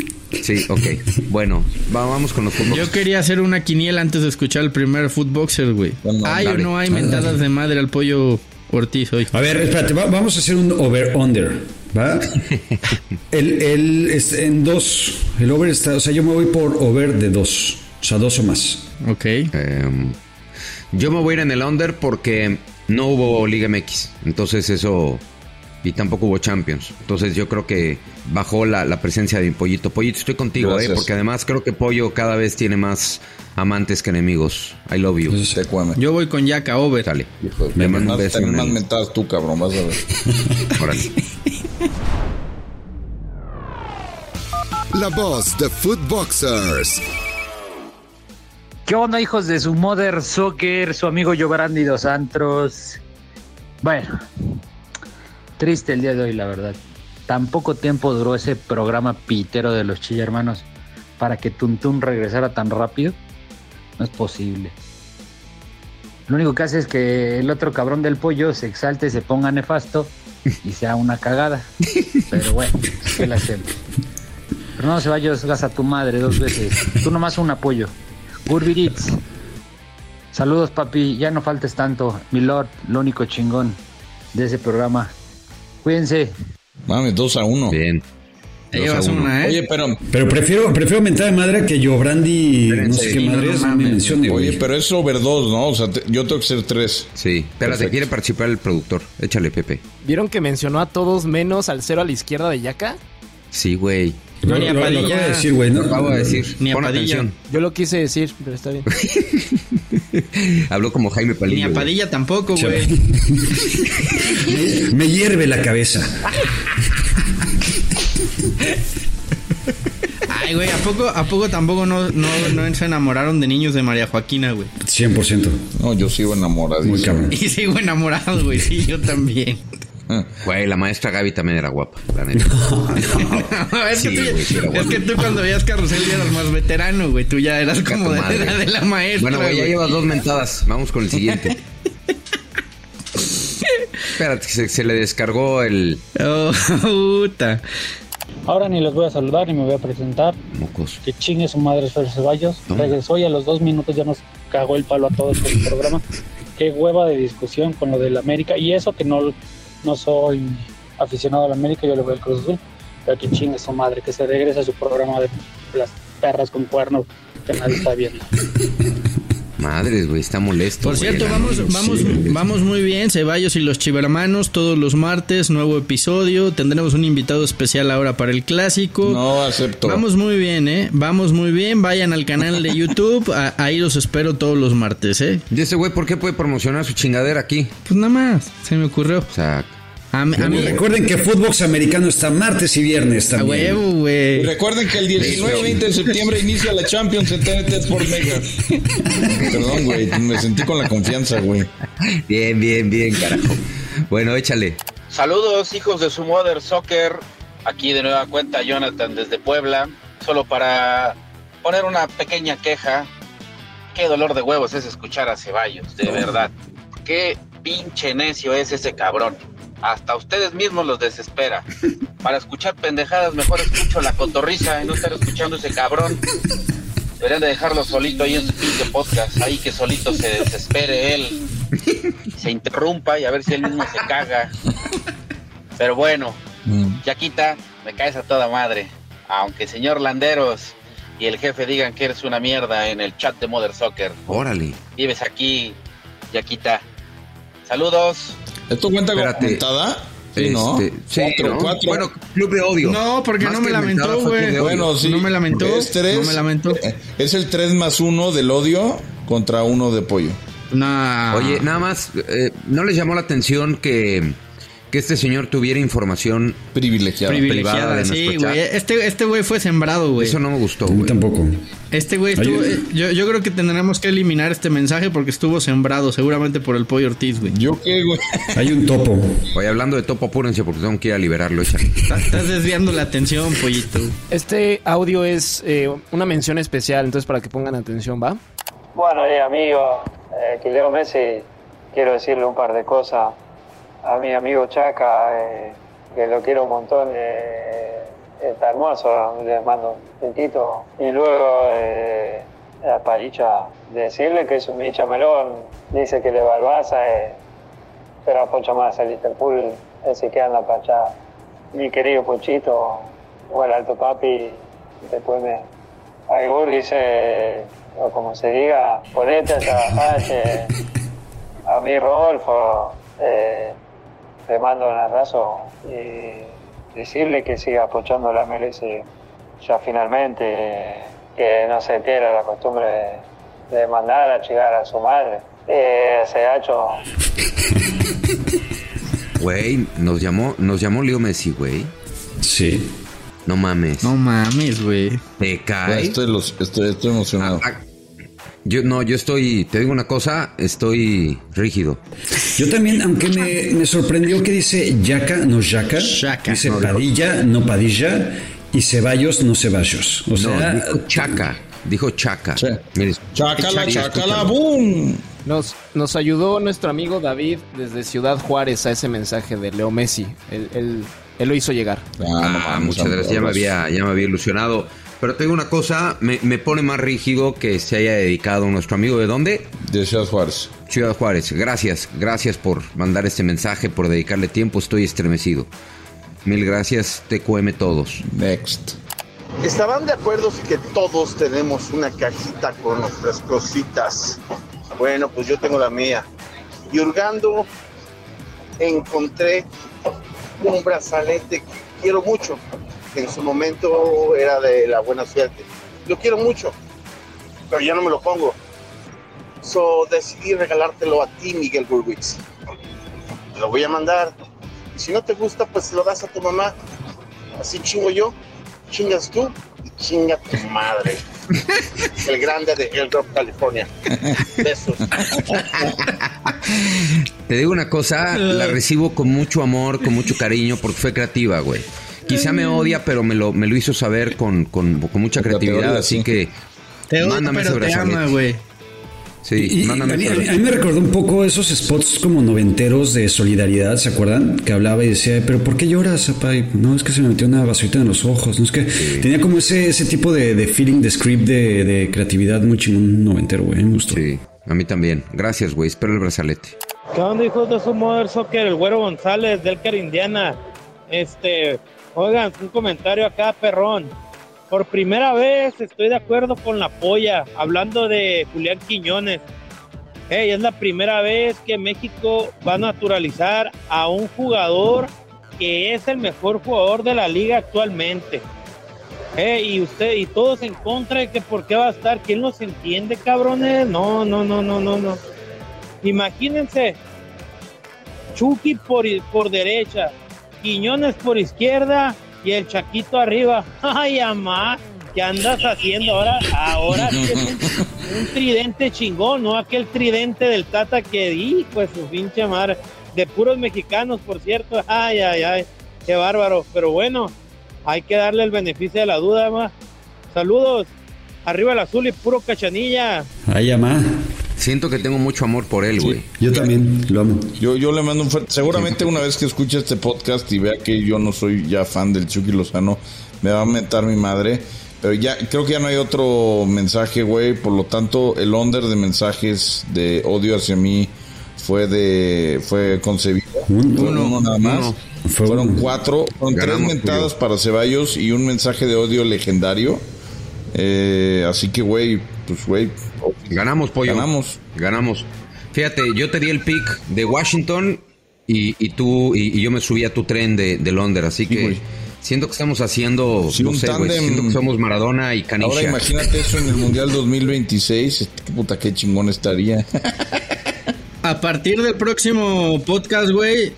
Speaker 3: Sí, ok. Bueno, va- vamos con los fútbol.
Speaker 4: Yo quería hacer una quiniela antes de escuchar el primer Footboxer, güey.
Speaker 2: Bueno,
Speaker 4: ¿Hay
Speaker 3: dale.
Speaker 4: o no hay mentadas de madre al pollo Ortiz hoy?
Speaker 6: A ver, espérate, va- vamos a hacer un over-under, ¿va? el, el, este, en dos, el over está, o sea, yo me voy por over de dos, o sea, dos o más.
Speaker 4: Ok.
Speaker 3: Em, yo me voy a ir en el under porque no hubo Liga MX. Entonces eso... Y tampoco hubo Champions. Entonces yo creo que bajó la, la presencia de mi pollito. Pollito, estoy contigo,
Speaker 2: Gracias.
Speaker 3: ¿eh? Porque además creo que Pollo cada vez tiene más amantes que enemigos. I love you.
Speaker 4: Yo voy con Yaka Over.
Speaker 3: Sale.
Speaker 2: Hijo
Speaker 3: Le mando un beso.
Speaker 2: más mentadas tú, cabrón, vas a ver.
Speaker 3: Órale.
Speaker 1: La voz de Footboxers.
Speaker 9: ¿Qué onda, hijos de su Mother Soccer? Su amigo Giovanni Dos Santos. Bueno, triste el día de hoy, la verdad. Tan poco tiempo duró ese programa pitero de los Chilla Hermanos para que Tuntún regresara tan rápido. No es posible. Lo único que hace es que el otro cabrón del pollo se exalte, se ponga nefasto y sea una cagada. Pero bueno, ¿qué le hacemos? Fernando Ceballos, gas a tu madre dos veces. Tú nomás un apoyo. Urbiritz. Saludos, papi. Ya no faltes tanto. Mi lord, lo único chingón de ese programa. Cuídense.
Speaker 2: Mames, 2 a 1.
Speaker 3: Bien.
Speaker 4: Ya
Speaker 3: Dos a
Speaker 4: llevas
Speaker 3: uno.
Speaker 4: una, ¿eh?
Speaker 2: Oye, pero,
Speaker 6: Pero prefiero, prefiero mentar de madre que yo, Brandy, no sé qué madre
Speaker 4: no
Speaker 6: es, no me mencione,
Speaker 2: oye,
Speaker 6: güey.
Speaker 2: pero es over 2, ¿no? O sea, te- yo tengo que ser 3.
Speaker 3: Sí. Espérate,
Speaker 2: Perfecto.
Speaker 3: quiere participar el productor. Échale, Pepe.
Speaker 7: ¿Vieron que mencionó a todos menos al cero a la izquierda de Yaka?
Speaker 3: Sí, güey.
Speaker 4: No,
Speaker 6: Lo-
Speaker 4: ni a
Speaker 6: lo- lo
Speaker 4: Padilla.
Speaker 6: acabo de decir, güey, ¿no?
Speaker 3: Lo acabo de decir.
Speaker 4: Ni a
Speaker 3: Pon
Speaker 4: Padilla.
Speaker 3: atención.
Speaker 7: Yo lo quise decir, pero está bien.
Speaker 3: Habló como Jaime
Speaker 4: Ni
Speaker 3: Palillo.
Speaker 4: a
Speaker 3: güey.
Speaker 4: Padilla tampoco, güey.
Speaker 6: Me, me hierve la cabeza.
Speaker 4: Ay, güey, ¿a poco, ¿a poco tampoco no, no, no se enamoraron de niños de María Joaquina, güey?
Speaker 6: 100%.
Speaker 2: No, yo sigo enamoradísimo.
Speaker 6: Muy cabrón.
Speaker 4: Y sigo enamorado, güey. Sí, yo también.
Speaker 3: Güey, la maestra Gaby también era guapa, la neta.
Speaker 4: es, que
Speaker 3: Sí,
Speaker 4: tú,
Speaker 3: güey, sí era
Speaker 4: es que tú cuando veías carrusel ya eras más veterano, güey. Tú ya eras
Speaker 3: Chica
Speaker 4: como de,
Speaker 3: madre.
Speaker 4: de la, de la maestra.
Speaker 3: Bueno, güey, ya
Speaker 4: güey.
Speaker 3: llevas dos mentadas. Vamos con el siguiente. Espérate, que se, se le descargó el
Speaker 4: Oh, puta.
Speaker 10: Ahora ni los voy a saludar ni me voy a presentar.
Speaker 3: mocos.
Speaker 10: Que chingue su madre Fer Ceballos.
Speaker 3: Toma.
Speaker 10: Regresó y a los dos minutos ya nos cagó el palo a todos con el programa. Qué hueva de discusión con lo del América. Y eso que no, no soy aficionado al América, yo le voy al Cruz Azul. Ya que chingue su madre, que se regrese a su programa de las perras con cuerno que nadie está viendo.
Speaker 3: Madres, güey, está molesto.
Speaker 4: Por cierto, vamos, vamos,
Speaker 3: Sí,
Speaker 4: vamos muy bien, Ceballos y los Chivermanos, todos los martes, nuevo episodio. Tendremos un invitado especial ahora para el clásico.
Speaker 2: No acepto.
Speaker 4: Vamos muy bien, ¿eh? Vamos muy bien. Vayan al canal de YouTube. a- ahí los espero todos los martes, ¿eh?
Speaker 3: ¿Y ese güey por qué puede promocionar su chingadera aquí?
Speaker 4: Pues nada más, se me ocurrió.
Speaker 3: O sea,
Speaker 4: A, mí- a mí,
Speaker 6: Recuerden que Footbox americano está martes y viernes también.
Speaker 4: huevo,
Speaker 2: recuerden que el 19-20 de septiembre inicia la Champions en TNT Sport Mega. Perdón, güey, me sentí con la confianza, güey.
Speaker 3: bien, bien, bien, carajo. Bueno, échale.
Speaker 11: Saludos, hijos de su Mother Soccer. Aquí de nueva cuenta Jonathan desde Puebla. Solo para poner una pequeña queja. Qué dolor de huevos es escuchar a Ceballos, de verdad. Qué pinche necio es ese cabrón. Hasta ustedes mismos los desespera. Para escuchar pendejadas, mejor escucho la cotorriza y no estar escuchando ese cabrón. Deberían de dejarlo solito ahí en su pinche podcast. Ahí que solito se desespere él. Se interrumpa y a ver si él mismo se caga. Pero bueno, Yaquita, me caes a toda madre. Aunque señor Landeros y el jefe digan que eres una mierda en el chat de Mother Soccer.
Speaker 3: Órale.
Speaker 11: Vives aquí, Yaquita. Saludos.
Speaker 2: ¿Esto cuenta como mentada? Sí, ¿no?
Speaker 3: Este, sí,
Speaker 2: Cuatro,
Speaker 3: ¿no?
Speaker 2: cuatro.
Speaker 3: Bueno, club de odio.
Speaker 4: No, porque
Speaker 3: Más
Speaker 4: no me lamentó, güey.
Speaker 2: Bueno, sí.
Speaker 4: No me lamentó,
Speaker 2: Es tres,
Speaker 4: no me lamentó.
Speaker 2: Es el 3 más 1 del odio contra uno de pollo.
Speaker 4: Nah.
Speaker 3: Oye, nada más, eh, ¿no les llamó la atención que, que este señor tuviera información
Speaker 2: Privilegiado.
Speaker 3: privada
Speaker 4: privilegiada,
Speaker 3: de
Speaker 4: sí,
Speaker 3: nuestro chat?
Speaker 4: güey. Este, este güey fue sembrado, güey.
Speaker 3: Eso no me gustó,
Speaker 6: A mí tampoco.
Speaker 4: Este güey estuvo. Eh, yo, yo creo que tendremos que eliminar este mensaje porque estuvo sembrado, seguramente por el pollo Ortiz, güey.
Speaker 2: ¿Yo qué, güey?
Speaker 6: Hay un topo.
Speaker 3: Oye, hablando de topo, apúrense porque tengo que ir a liberarlo. échale.
Speaker 4: Estás desviando la atención, pollito.
Speaker 7: Este audio es eh, una mención especial, entonces para que pongan atención, ¿va?
Speaker 5: Bueno, eh, amigo, eh, Messi, quiero decirle un par de cosas. A mi amigo Chaca, eh, que lo quiero un montón, eh, está hermoso, le mando un pintito. Y luego eh, a Paricha, decirle que es un bicha melón, dice que le eh, pero apoya más al Liverpool, ese que anda para allá. Mi querido Pochito, o el Alto Papi, después me, Aigur dice, o como se diga, ponete a trabajar, a mí Rodolfo, eh, le mando un abrazo y decirle que siga apoyando la MLS ya finalmente, eh, que no se pierda la costumbre de, de mandar a llegar a su madre. Eh, se ha hecho
Speaker 3: Güey, nos llamó, nos llamó Leo Messi, güey.
Speaker 6: Sí.
Speaker 3: No mames.
Speaker 4: No mames, güey.
Speaker 3: Te cae.
Speaker 2: Estoy, los- estoy, estoy emocionado.
Speaker 3: Yo no, yo estoy, te digo una cosa, estoy rígido.
Speaker 6: Yo también, aunque me, me sorprendió que dice Yaca, no Yaca.
Speaker 4: Yaca.
Speaker 6: Dice
Speaker 3: No, dijo-
Speaker 6: Padilla, no Padilla. Y Ceballos, no Ceballos. O
Speaker 3: No,
Speaker 6: sea,
Speaker 3: dijo Chaca. Dijo Chaca.
Speaker 2: Sí.
Speaker 3: Mire,
Speaker 2: chácala,
Speaker 3: escúchalo.
Speaker 2: boom.
Speaker 7: Nos, nos ayudó nuestro amigo David desde Ciudad Juárez a ese mensaje de Leo Messi. Él, él- él lo hizo llegar.
Speaker 3: Ah, muchas gracias, ya me, había, ya me había ilusionado. Pero te digo una cosa, me, me pone más rígido que se haya dedicado nuestro amigo de dónde?
Speaker 2: De Ciudad Juárez.
Speaker 3: Ciudad Juárez. Gracias, gracias por mandar este mensaje, por dedicarle tiempo, estoy estremecido. Mil gracias, TQM todos.
Speaker 2: Next.
Speaker 12: ¿Estarán de acuerdo que todos tenemos una cajita con nuestras cositas? Bueno, pues yo tengo la mía. Y hurgando encontré un brazalete que quiero mucho, que en su momento era de la buena suerte. Lo quiero mucho, pero ya no me lo pongo. So decidí regalártelo a ti, Miguel Burwitz. Te lo voy a mandar. Y si no te gusta, pues lo das a tu mamá. Así chingo yo, chingas tú y chinga tu madre. El grande de Hilltop, California. Besos.
Speaker 3: Te digo una cosa, la recibo con mucho amor, con mucho cariño, porque fue creativa, güey. Quizá me odia, pero me lo, me lo hizo saber con, con, con mucha creatividad, así
Speaker 2: sí.
Speaker 3: que
Speaker 4: Te odio,
Speaker 3: mándame ese
Speaker 4: pero te
Speaker 3: brazalete.
Speaker 4: ama, güey.
Speaker 3: Sí,
Speaker 6: Y- a, mí, a mí- a
Speaker 3: brazalete.
Speaker 6: mí me recordó un poco esos spots como noventeros de solidaridad, ¿se acuerdan? Que hablaba y decía, pero ¿por qué lloras, papá? Y, no, es que se me metió una basurita en los ojos. No es que tenía como ese, ese tipo de, de feeling, de script, de, de creatividad muy chingón noventero, güey. Me gustó.
Speaker 3: Sí, a mí también. Gracias, güey. Espero el brazalete.
Speaker 13: ¿Qué onda, hijos de su Mother Soccer? El güero González, del Car Indiana. Este,
Speaker 10: Oigan, un comentario acá, perrón. Por primera vez estoy de acuerdo con la polla, hablando de Julián Quiñones. Hey, es la primera vez que México va a naturalizar a un jugador que es el mejor jugador de la liga actualmente. Hey, y usted y todos en contra de que por qué va a estar, ¿quién los entiende, cabrones? No, no, no, no, no, no. Imagínense, Chucky por, por derecha, Quiñones por izquierda y el Chaquito arriba. Ay, amá, ¿qué andas haciendo ahora? Ahora un, un tridente chingón, no aquel tridente del Tata que di, pues su pinche madre. De puros mexicanos, por cierto. Ay, ay, ay, qué bárbaro. Pero bueno, hay que darle el beneficio de la duda, ma. Saludos. Arriba el azul y puro cachanilla.
Speaker 6: Ay, amá.
Speaker 3: Siento que tengo mucho amor por él, güey.
Speaker 6: Yo también lo amo.
Speaker 2: Yo, yo le mando un fuerte. Seguramente una vez que escuche este podcast y vea que yo no soy ya fan del Chucky Lozano, me va a mentar mi madre. Pero ya creo que ya no hay otro mensaje, güey. Por lo tanto, el under de mensajes de odio hacia mí fue de fue concebido.
Speaker 6: Uno.
Speaker 2: Uno nada más.
Speaker 6: Uno.
Speaker 2: Fueron cuatro, fueron tres mentadas para Ceballos y un mensaje de odio legendario. Eh, así que, güey, pues, güey,
Speaker 3: Ganamos, pollo.
Speaker 2: ganamos.
Speaker 3: Ganamos. Fíjate, yo te di el pick de Washington y, y tú y, y yo me subí a tu tren de, de Londres, así que siento que estamos haciendo,
Speaker 2: Sí,
Speaker 3: no
Speaker 2: un
Speaker 3: sé, siento que somos Maradona y
Speaker 2: Ahora
Speaker 3: Canicia.
Speaker 2: imagínate eso en el Mundial 2026. Este, qué puta, qué chingón estaría.
Speaker 4: A partir del próximo podcast, güey,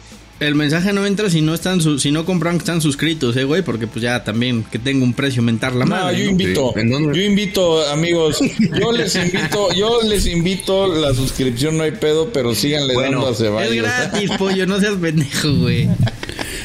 Speaker 4: el mensaje no entra si no están su- si no compran que están suscritos, eh, güey, porque pues ya también que tengo un precio mentar la
Speaker 2: No,
Speaker 4: madre.
Speaker 2: yo
Speaker 4: ¿no?
Speaker 2: invito, yo invito, amigos, yo les invito, yo les invito, la suscripción no hay pedo, pero síganle
Speaker 3: Bueno,
Speaker 2: dando a
Speaker 4: Es
Speaker 2: Ceballos.
Speaker 4: gratis, pollo, no seas pendejo, güey.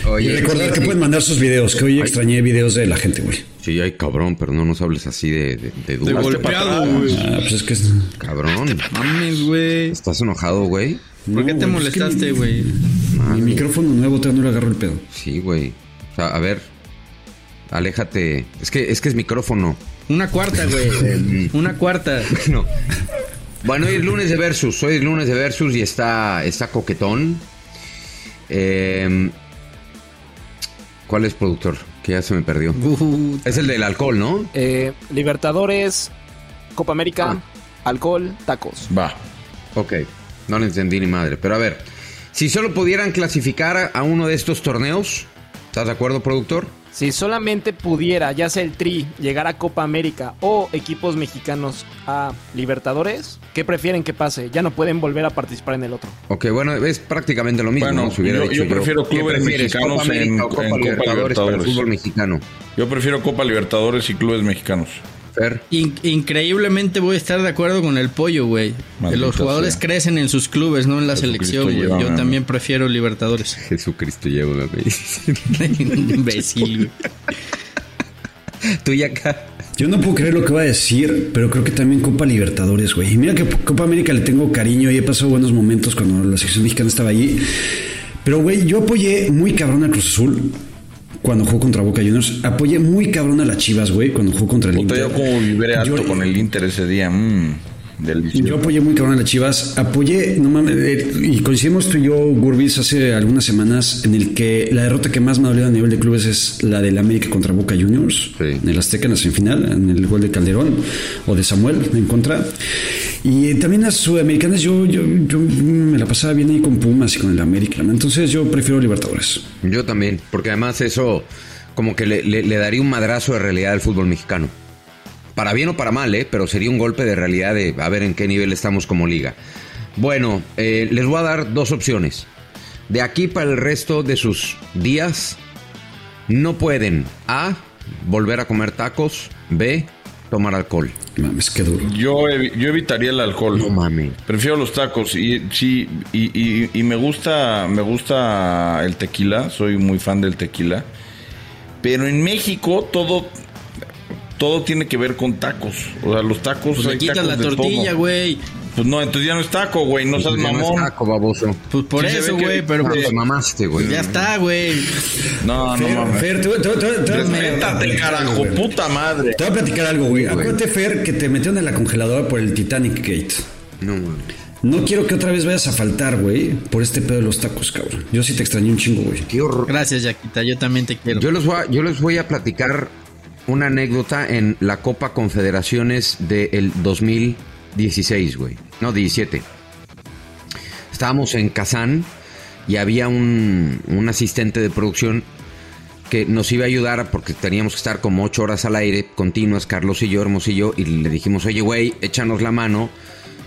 Speaker 6: Y
Speaker 3: Oye,
Speaker 6: recordar
Speaker 3: sí,
Speaker 6: que pueden mandar sus videos, que hoy extrañé videos de la gente, güey.
Speaker 3: Sí, ay, cabrón, pero no nos hables así de, de, de
Speaker 4: De
Speaker 3: duro.
Speaker 4: golpeado, güey.
Speaker 6: Ah, pues es que es-
Speaker 3: Cabrón,
Speaker 4: Mames, güey.
Speaker 3: ¿estás enojado, güey?
Speaker 4: ¿Por qué
Speaker 6: No,
Speaker 4: te
Speaker 6: güey, es que
Speaker 4: molestaste, güey?
Speaker 6: Mi
Speaker 3: Mami.
Speaker 6: micrófono nuevo todavía no le agarro el pedo.
Speaker 3: Sí, güey. O sea, a ver, aléjate. Es que es que es micrófono.
Speaker 4: Una cuarta, güey. Una cuarta.
Speaker 3: No. Bueno, hoy es lunes de Versus. Hoy es lunes de Versus y está, está coquetón. Eh, ¿Cuál es productor? Que ya se me perdió.
Speaker 4: Uh,
Speaker 3: Es el del alcohol, ¿no?
Speaker 7: Eh, Libertadores, Copa América,
Speaker 3: Ah.
Speaker 7: alcohol, tacos.
Speaker 2: Va.
Speaker 3: Ok. No le entendí ni madre. Pero a ver, si solo pudieran clasificar a- uno de estos torneos, ¿estás de acuerdo, productor?
Speaker 7: Si solamente pudiera, ya sea el Tri, llegar a Copa América o equipos mexicanos a Libertadores, ¿qué prefieren que pase? Ya no pueden volver a participar en el otro.
Speaker 3: Ok, bueno, es prácticamente lo mismo.
Speaker 2: Bueno,
Speaker 3: ¿no? Si hubiera
Speaker 2: yo-
Speaker 3: dicho
Speaker 2: yo prefiero
Speaker 3: ¿qué
Speaker 2: clubes mexicanos
Speaker 3: Copa
Speaker 2: en-
Speaker 3: o Copa
Speaker 2: en Copa
Speaker 3: Libertadores para el
Speaker 2: Libertadores.
Speaker 3: fútbol mexicano.
Speaker 2: Yo prefiero Copa Libertadores y clubes mexicanos.
Speaker 3: Fer.
Speaker 4: in- increíblemente voy a estar de acuerdo con el pollo, güey. Los jugadores
Speaker 2: sea.
Speaker 4: crecen en sus clubes, no en la
Speaker 2: Jesucristo,
Speaker 4: selección, güey. Yo también prefiero Libertadores.
Speaker 3: Jesucristo, llévame.
Speaker 4: Imbécil, güey.
Speaker 3: Tú y acá.
Speaker 6: Yo no puedo creer lo que va a decir, pero creo que también Copa Libertadores, güey. Y mira que Copa América le tengo cariño y he pasado buenos momentos cuando la sección mexicana estaba allí. Pero, güey, yo apoyé muy cabrón a Cruz Azul cuando jugó contra Boca Juniors. Apoyé muy cabrón a las Chivas, güey, cuando jugó contra el
Speaker 2: Puta,
Speaker 6: Inter.
Speaker 2: yo como vibré alto
Speaker 6: Yo-
Speaker 2: con el Inter ese día. Mmm.
Speaker 6: Yo apoyé muy cabrón a las Chivas. Apoyé, no mames, eh, y coincidimos tú y yo, Gurbis, hace algunas semanas en el que la derrota que más me ha dolido a nivel de clubes es la del América contra Boca Juniors,
Speaker 3: Sí.
Speaker 6: en el Azteca en la semifinal, en el gol de Calderón o de Samuel en contra. Y también las sudamericanas, yo, yo, yo me la pasaba bien ahí con Pumas y con el América. Entonces yo prefiero Libertadores.
Speaker 3: Yo también, porque además eso como que le daría un madrazo de realidad al fútbol mexicano. Para bien o para mal, ¿eh? Pero sería un golpe de realidad de a ver en qué nivel estamos como liga. Bueno, eh, les voy a dar dos opciones. De aquí para el resto de sus días, no pueden A, volver a comer tacos, B, tomar alcohol.
Speaker 6: Mames, qué duro.
Speaker 2: Yo, yo evitaría el alcohol.
Speaker 3: No mames.
Speaker 2: Prefiero los tacos y sí y, y- y me gusta me gusta el tequila, soy muy fan del tequila. Pero en México todo todo tiene que ver con tacos. O sea, los tacos
Speaker 4: Pues le
Speaker 2: hay
Speaker 4: quitas
Speaker 2: tacos
Speaker 4: la tortilla, güey.
Speaker 2: Pues no, entonces ya no es taco, güey, no seas
Speaker 3: Ya no es
Speaker 2: mamón.
Speaker 3: taco, baboso.
Speaker 4: Pues por
Speaker 2: Sí
Speaker 4: eso, güey, pero pues
Speaker 3: te mamaste, güey.
Speaker 4: ya está, güey.
Speaker 2: No, no mames.
Speaker 6: Fer, te, te- te- te- te-
Speaker 2: Respétate, carajo, puta madre.
Speaker 6: Te voy a platicar algo, güey. Acuérdate, Fer, que te metieron en la congeladora por el Titanic Gate.
Speaker 3: No mames.
Speaker 6: No quiero que otra vez vayas a faltar, güey, por este pedo de los tacos, cabrón. Yo sí te extrañé un chingo, güey.
Speaker 3: Qué horror.
Speaker 4: Gracias, Yaquita. Yo también te quiero.
Speaker 3: Yo les, voy a, yo les voy a platicar una anécdota en la Copa Confederaciones del 2016, güey. No, 17. Estábamos en Kazán y había un, un asistente de producción que nos iba a ayudar porque teníamos que estar como ocho horas al aire continuas, Carlos y yo, Hermosillo, y le dijimos, oye, güey, échanos la mano.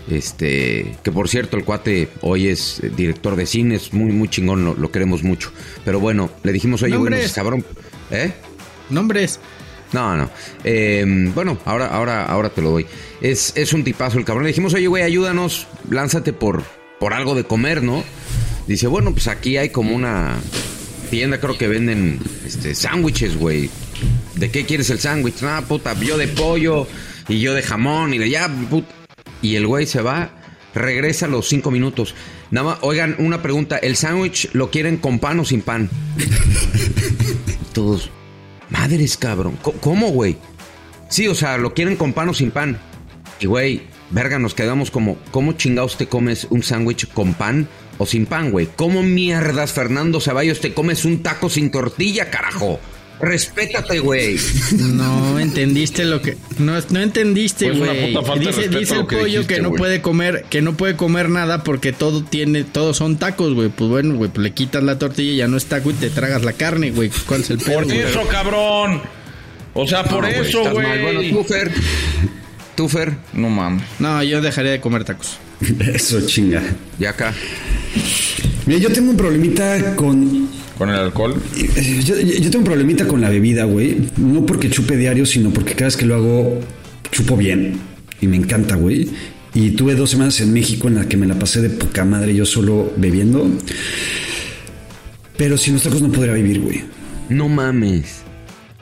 Speaker 3: Este, que por cierto, el cuate hoy es eh, director de cine, es muy, muy chingón, lo, lo queremos mucho. Pero bueno, le dijimos, oye, güey, nos cabrón. ¿Eh?
Speaker 4: Nombres.
Speaker 3: No, no. Eh, bueno, ahora, ahora, ahora te lo doy. Es, es un tipazo el cabrón. Le dijimos, oye, güey, ayúdanos, lánzate por, por algo de comer, ¿no? Dice, bueno, pues aquí hay como una tienda, creo que venden este, sándwiches, güey. ¿De qué quieres el sándwich? Ah, puta, yo de pollo y yo de jamón y de ya, puta. Y el güey se va, regresa a los cinco minutos. Nada más, oigan, una pregunta. ¿El sándwich lo quieren con pan o sin pan? Todos, madres, cabrón. ¿Cómo, güey? Sí, o sea, lo quieren con pan o sin pan. Y, güey, verga, nos quedamos como, ¿cómo chingados te comes un sándwich con pan o sin pan, güey? ¿Cómo mierdas, Fernando Ceballos, te comes un taco sin tortilla, carajo? Respétate, güey.
Speaker 4: No entendiste lo que. No, no entendiste,
Speaker 2: Pues una
Speaker 4: güey.
Speaker 2: puta falta de
Speaker 4: dice dice el
Speaker 2: que
Speaker 4: pollo
Speaker 2: dijiste,
Speaker 4: que no
Speaker 2: güey.
Speaker 4: puede comer, que no puede comer nada porque todo tiene, todos son tacos, güey. Pues bueno, güey, pues le quitas la tortilla y ya no es taco y te tragas la carne, güey. ¿Cuál es el pedo?
Speaker 2: Por
Speaker 4: güey?
Speaker 2: eso, cabrón. O sea, por
Speaker 3: No, güey,
Speaker 2: eso,
Speaker 3: mal. Bueno,
Speaker 2: güey.
Speaker 3: tú, Fer. Tú, Fer.
Speaker 2: No mames.
Speaker 4: No, yo dejaría de comer tacos.
Speaker 6: Eso, chinga.
Speaker 3: Y acá.
Speaker 6: Mira, yo tengo un problemita con.
Speaker 2: ¿Con el alcohol?
Speaker 6: eh, Yo, yo tengo un problemita con la bebida, güey. No porque chupe diario, sino porque cada vez que lo hago, chupo bien. Y me encanta, güey. Y tuve dos semanas en México en las que me la pasé de poca madre yo solo bebiendo. Pero sin los tacos no podría vivir, güey.
Speaker 3: No mames.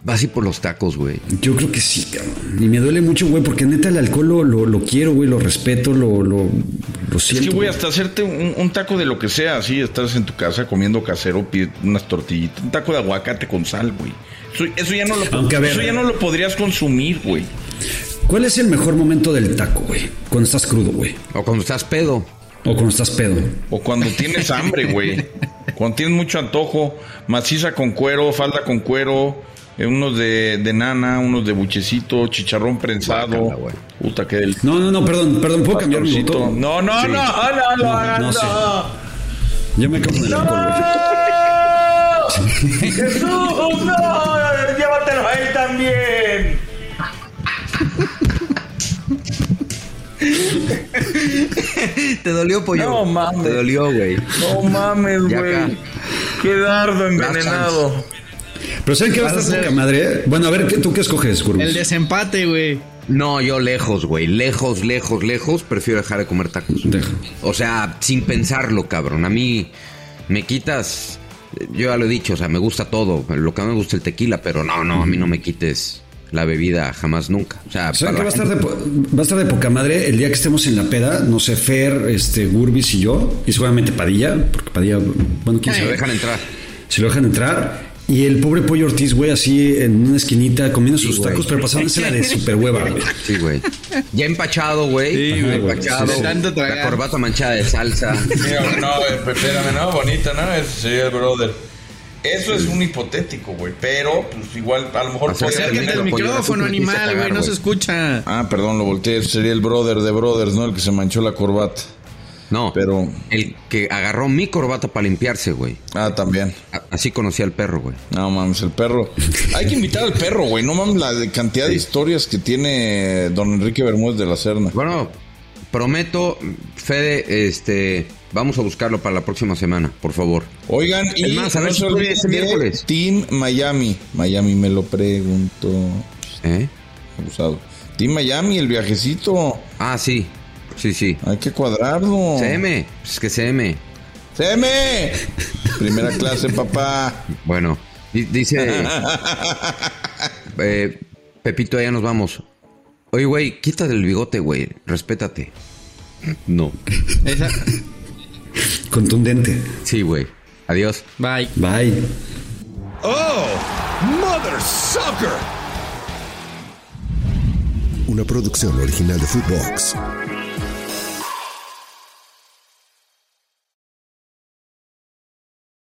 Speaker 3: Vas y por los tacos, güey.
Speaker 6: Yo creo que sí, cabrón. Y me duele mucho, güey, porque neta el alcohol lo, lo, lo quiero, güey, lo respeto, lo, lo, lo
Speaker 2: Es
Speaker 6: siento.
Speaker 2: que, güey, hasta hacerte un, un taco de lo que sea, así, estás en tu casa comiendo casero, unas tortillitas, un taco de aguacate con sal, güey. Eso, eso ya no lo,
Speaker 6: Aunque, a ver.
Speaker 2: eso ya no lo podrías consumir, güey.
Speaker 6: ¿Cuál es el mejor momento del taco, güey? Cuando estás crudo, güey.
Speaker 3: O cuando estás pedo.
Speaker 6: O cuando estás pedo.
Speaker 2: O cuando tienes hambre, güey. Cuando tienes mucho antojo, maciza con cuero, falda con cuero, eh, unos de, de nana, unos de buchecito, chicharrón prensado. Puta, que del
Speaker 6: No, no, no, perdón, perdón, ¿puedo cambiar mi voto?
Speaker 2: No, no,
Speaker 3: Sí.
Speaker 2: no, no, no,
Speaker 6: No,
Speaker 2: no,
Speaker 6: no sé.
Speaker 2: no.
Speaker 6: Yo me acabo alcohol, güey.
Speaker 2: ¡Jesús, no! ¡Llévatelo a él también!
Speaker 3: ¿Te dolió, pollo?
Speaker 2: No mames.
Speaker 3: Te dolió, güey.
Speaker 2: No mames, güey. ¡Qué dardo envenenado!
Speaker 6: Pero ¿saben qué va a
Speaker 4: Vas a
Speaker 6: estar
Speaker 4: hacer-
Speaker 6: poca madre? Bueno, a ver, ¿qué- ¿tú qué escoges, Gurbis?
Speaker 4: El desempate, güey.
Speaker 3: No, yo lejos, güey. Lejos, lejos, lejos. Prefiero dejar de comer tacos.
Speaker 6: Deja.
Speaker 3: O sea, sin pensarlo, cabrón. A mí me quitas. Yo ya lo he dicho, o sea, me gusta todo. Lo que no me gusta es el tequila, pero no, no, a mí no me quites la bebida jamás nunca. O sea,
Speaker 6: ¿Saben qué va
Speaker 3: para
Speaker 6: a, estar de, po- va a estar de poca madre el día que estemos en la peda? No sé, Fer, este, Gurbis y yo. Y seguramente Padilla, porque Padilla, bueno, quién
Speaker 3: gente,
Speaker 6: sabe.
Speaker 3: lo dejan entrar.
Speaker 6: Si lo dejan entrar. Y el pobre Pollo Ortiz, güey, así en una esquinita comiendo sus
Speaker 3: güey.
Speaker 6: tacos, pero pasándose la de super hueva, güey.
Speaker 3: Sí, güey. Ya empachado, güey.
Speaker 4: Sí, güey.
Speaker 3: empachado.
Speaker 4: De tanto
Speaker 3: la corbata manchada de salsa.
Speaker 2: Mira, no, espérame, no, bonita, ¿no? Ese sería el brother. Eso es un hipotético, güey. Pero, pues igual, a lo mejor
Speaker 3: Acércate pollo,
Speaker 4: micrófono, animal, güey. No se escucha.
Speaker 2: Ah, perdón, lo volteé. Ese Sería el brother de brothers, ¿no? El que se manchó la corbata.
Speaker 3: No,
Speaker 2: Pero-
Speaker 3: el que agarró mi corbata para limpiarse, güey.
Speaker 2: Ah, también.
Speaker 3: A- Así conocí al perro, güey.
Speaker 2: No mames, el perro. Hay que invitar al perro, güey. No mames la cantidad de historias que tiene don Enrique Bermúdez de la Serna.
Speaker 3: Bueno, prometo, Fede, este, vamos a buscarlo para la próxima semana, por favor.
Speaker 2: Oigan, y
Speaker 3: Es más, a ver
Speaker 2: no
Speaker 3: si
Speaker 2: se
Speaker 3: puede
Speaker 2: olviden
Speaker 3: ese miércoles.
Speaker 2: Team Miami. Miami me lo pregunto.
Speaker 3: ¿Eh?
Speaker 2: Abusado. Team Miami, el viajecito.
Speaker 3: Ah, sí, sí, sí.
Speaker 2: Hay que cuadrarlo.
Speaker 3: CM, pues que CM.
Speaker 2: ¡CM! Primera clase, papá.
Speaker 3: Bueno, di- dice eh, Pepito, ya nos vamos. Oye, güey, quítate el bigote, güey. Respétate. No.
Speaker 4: Esa-
Speaker 6: Contundente.
Speaker 3: Sí, güey. Adiós.
Speaker 4: Bye.
Speaker 6: Bye.
Speaker 1: Oh, Mother Sucker. Una producción original de Footbox.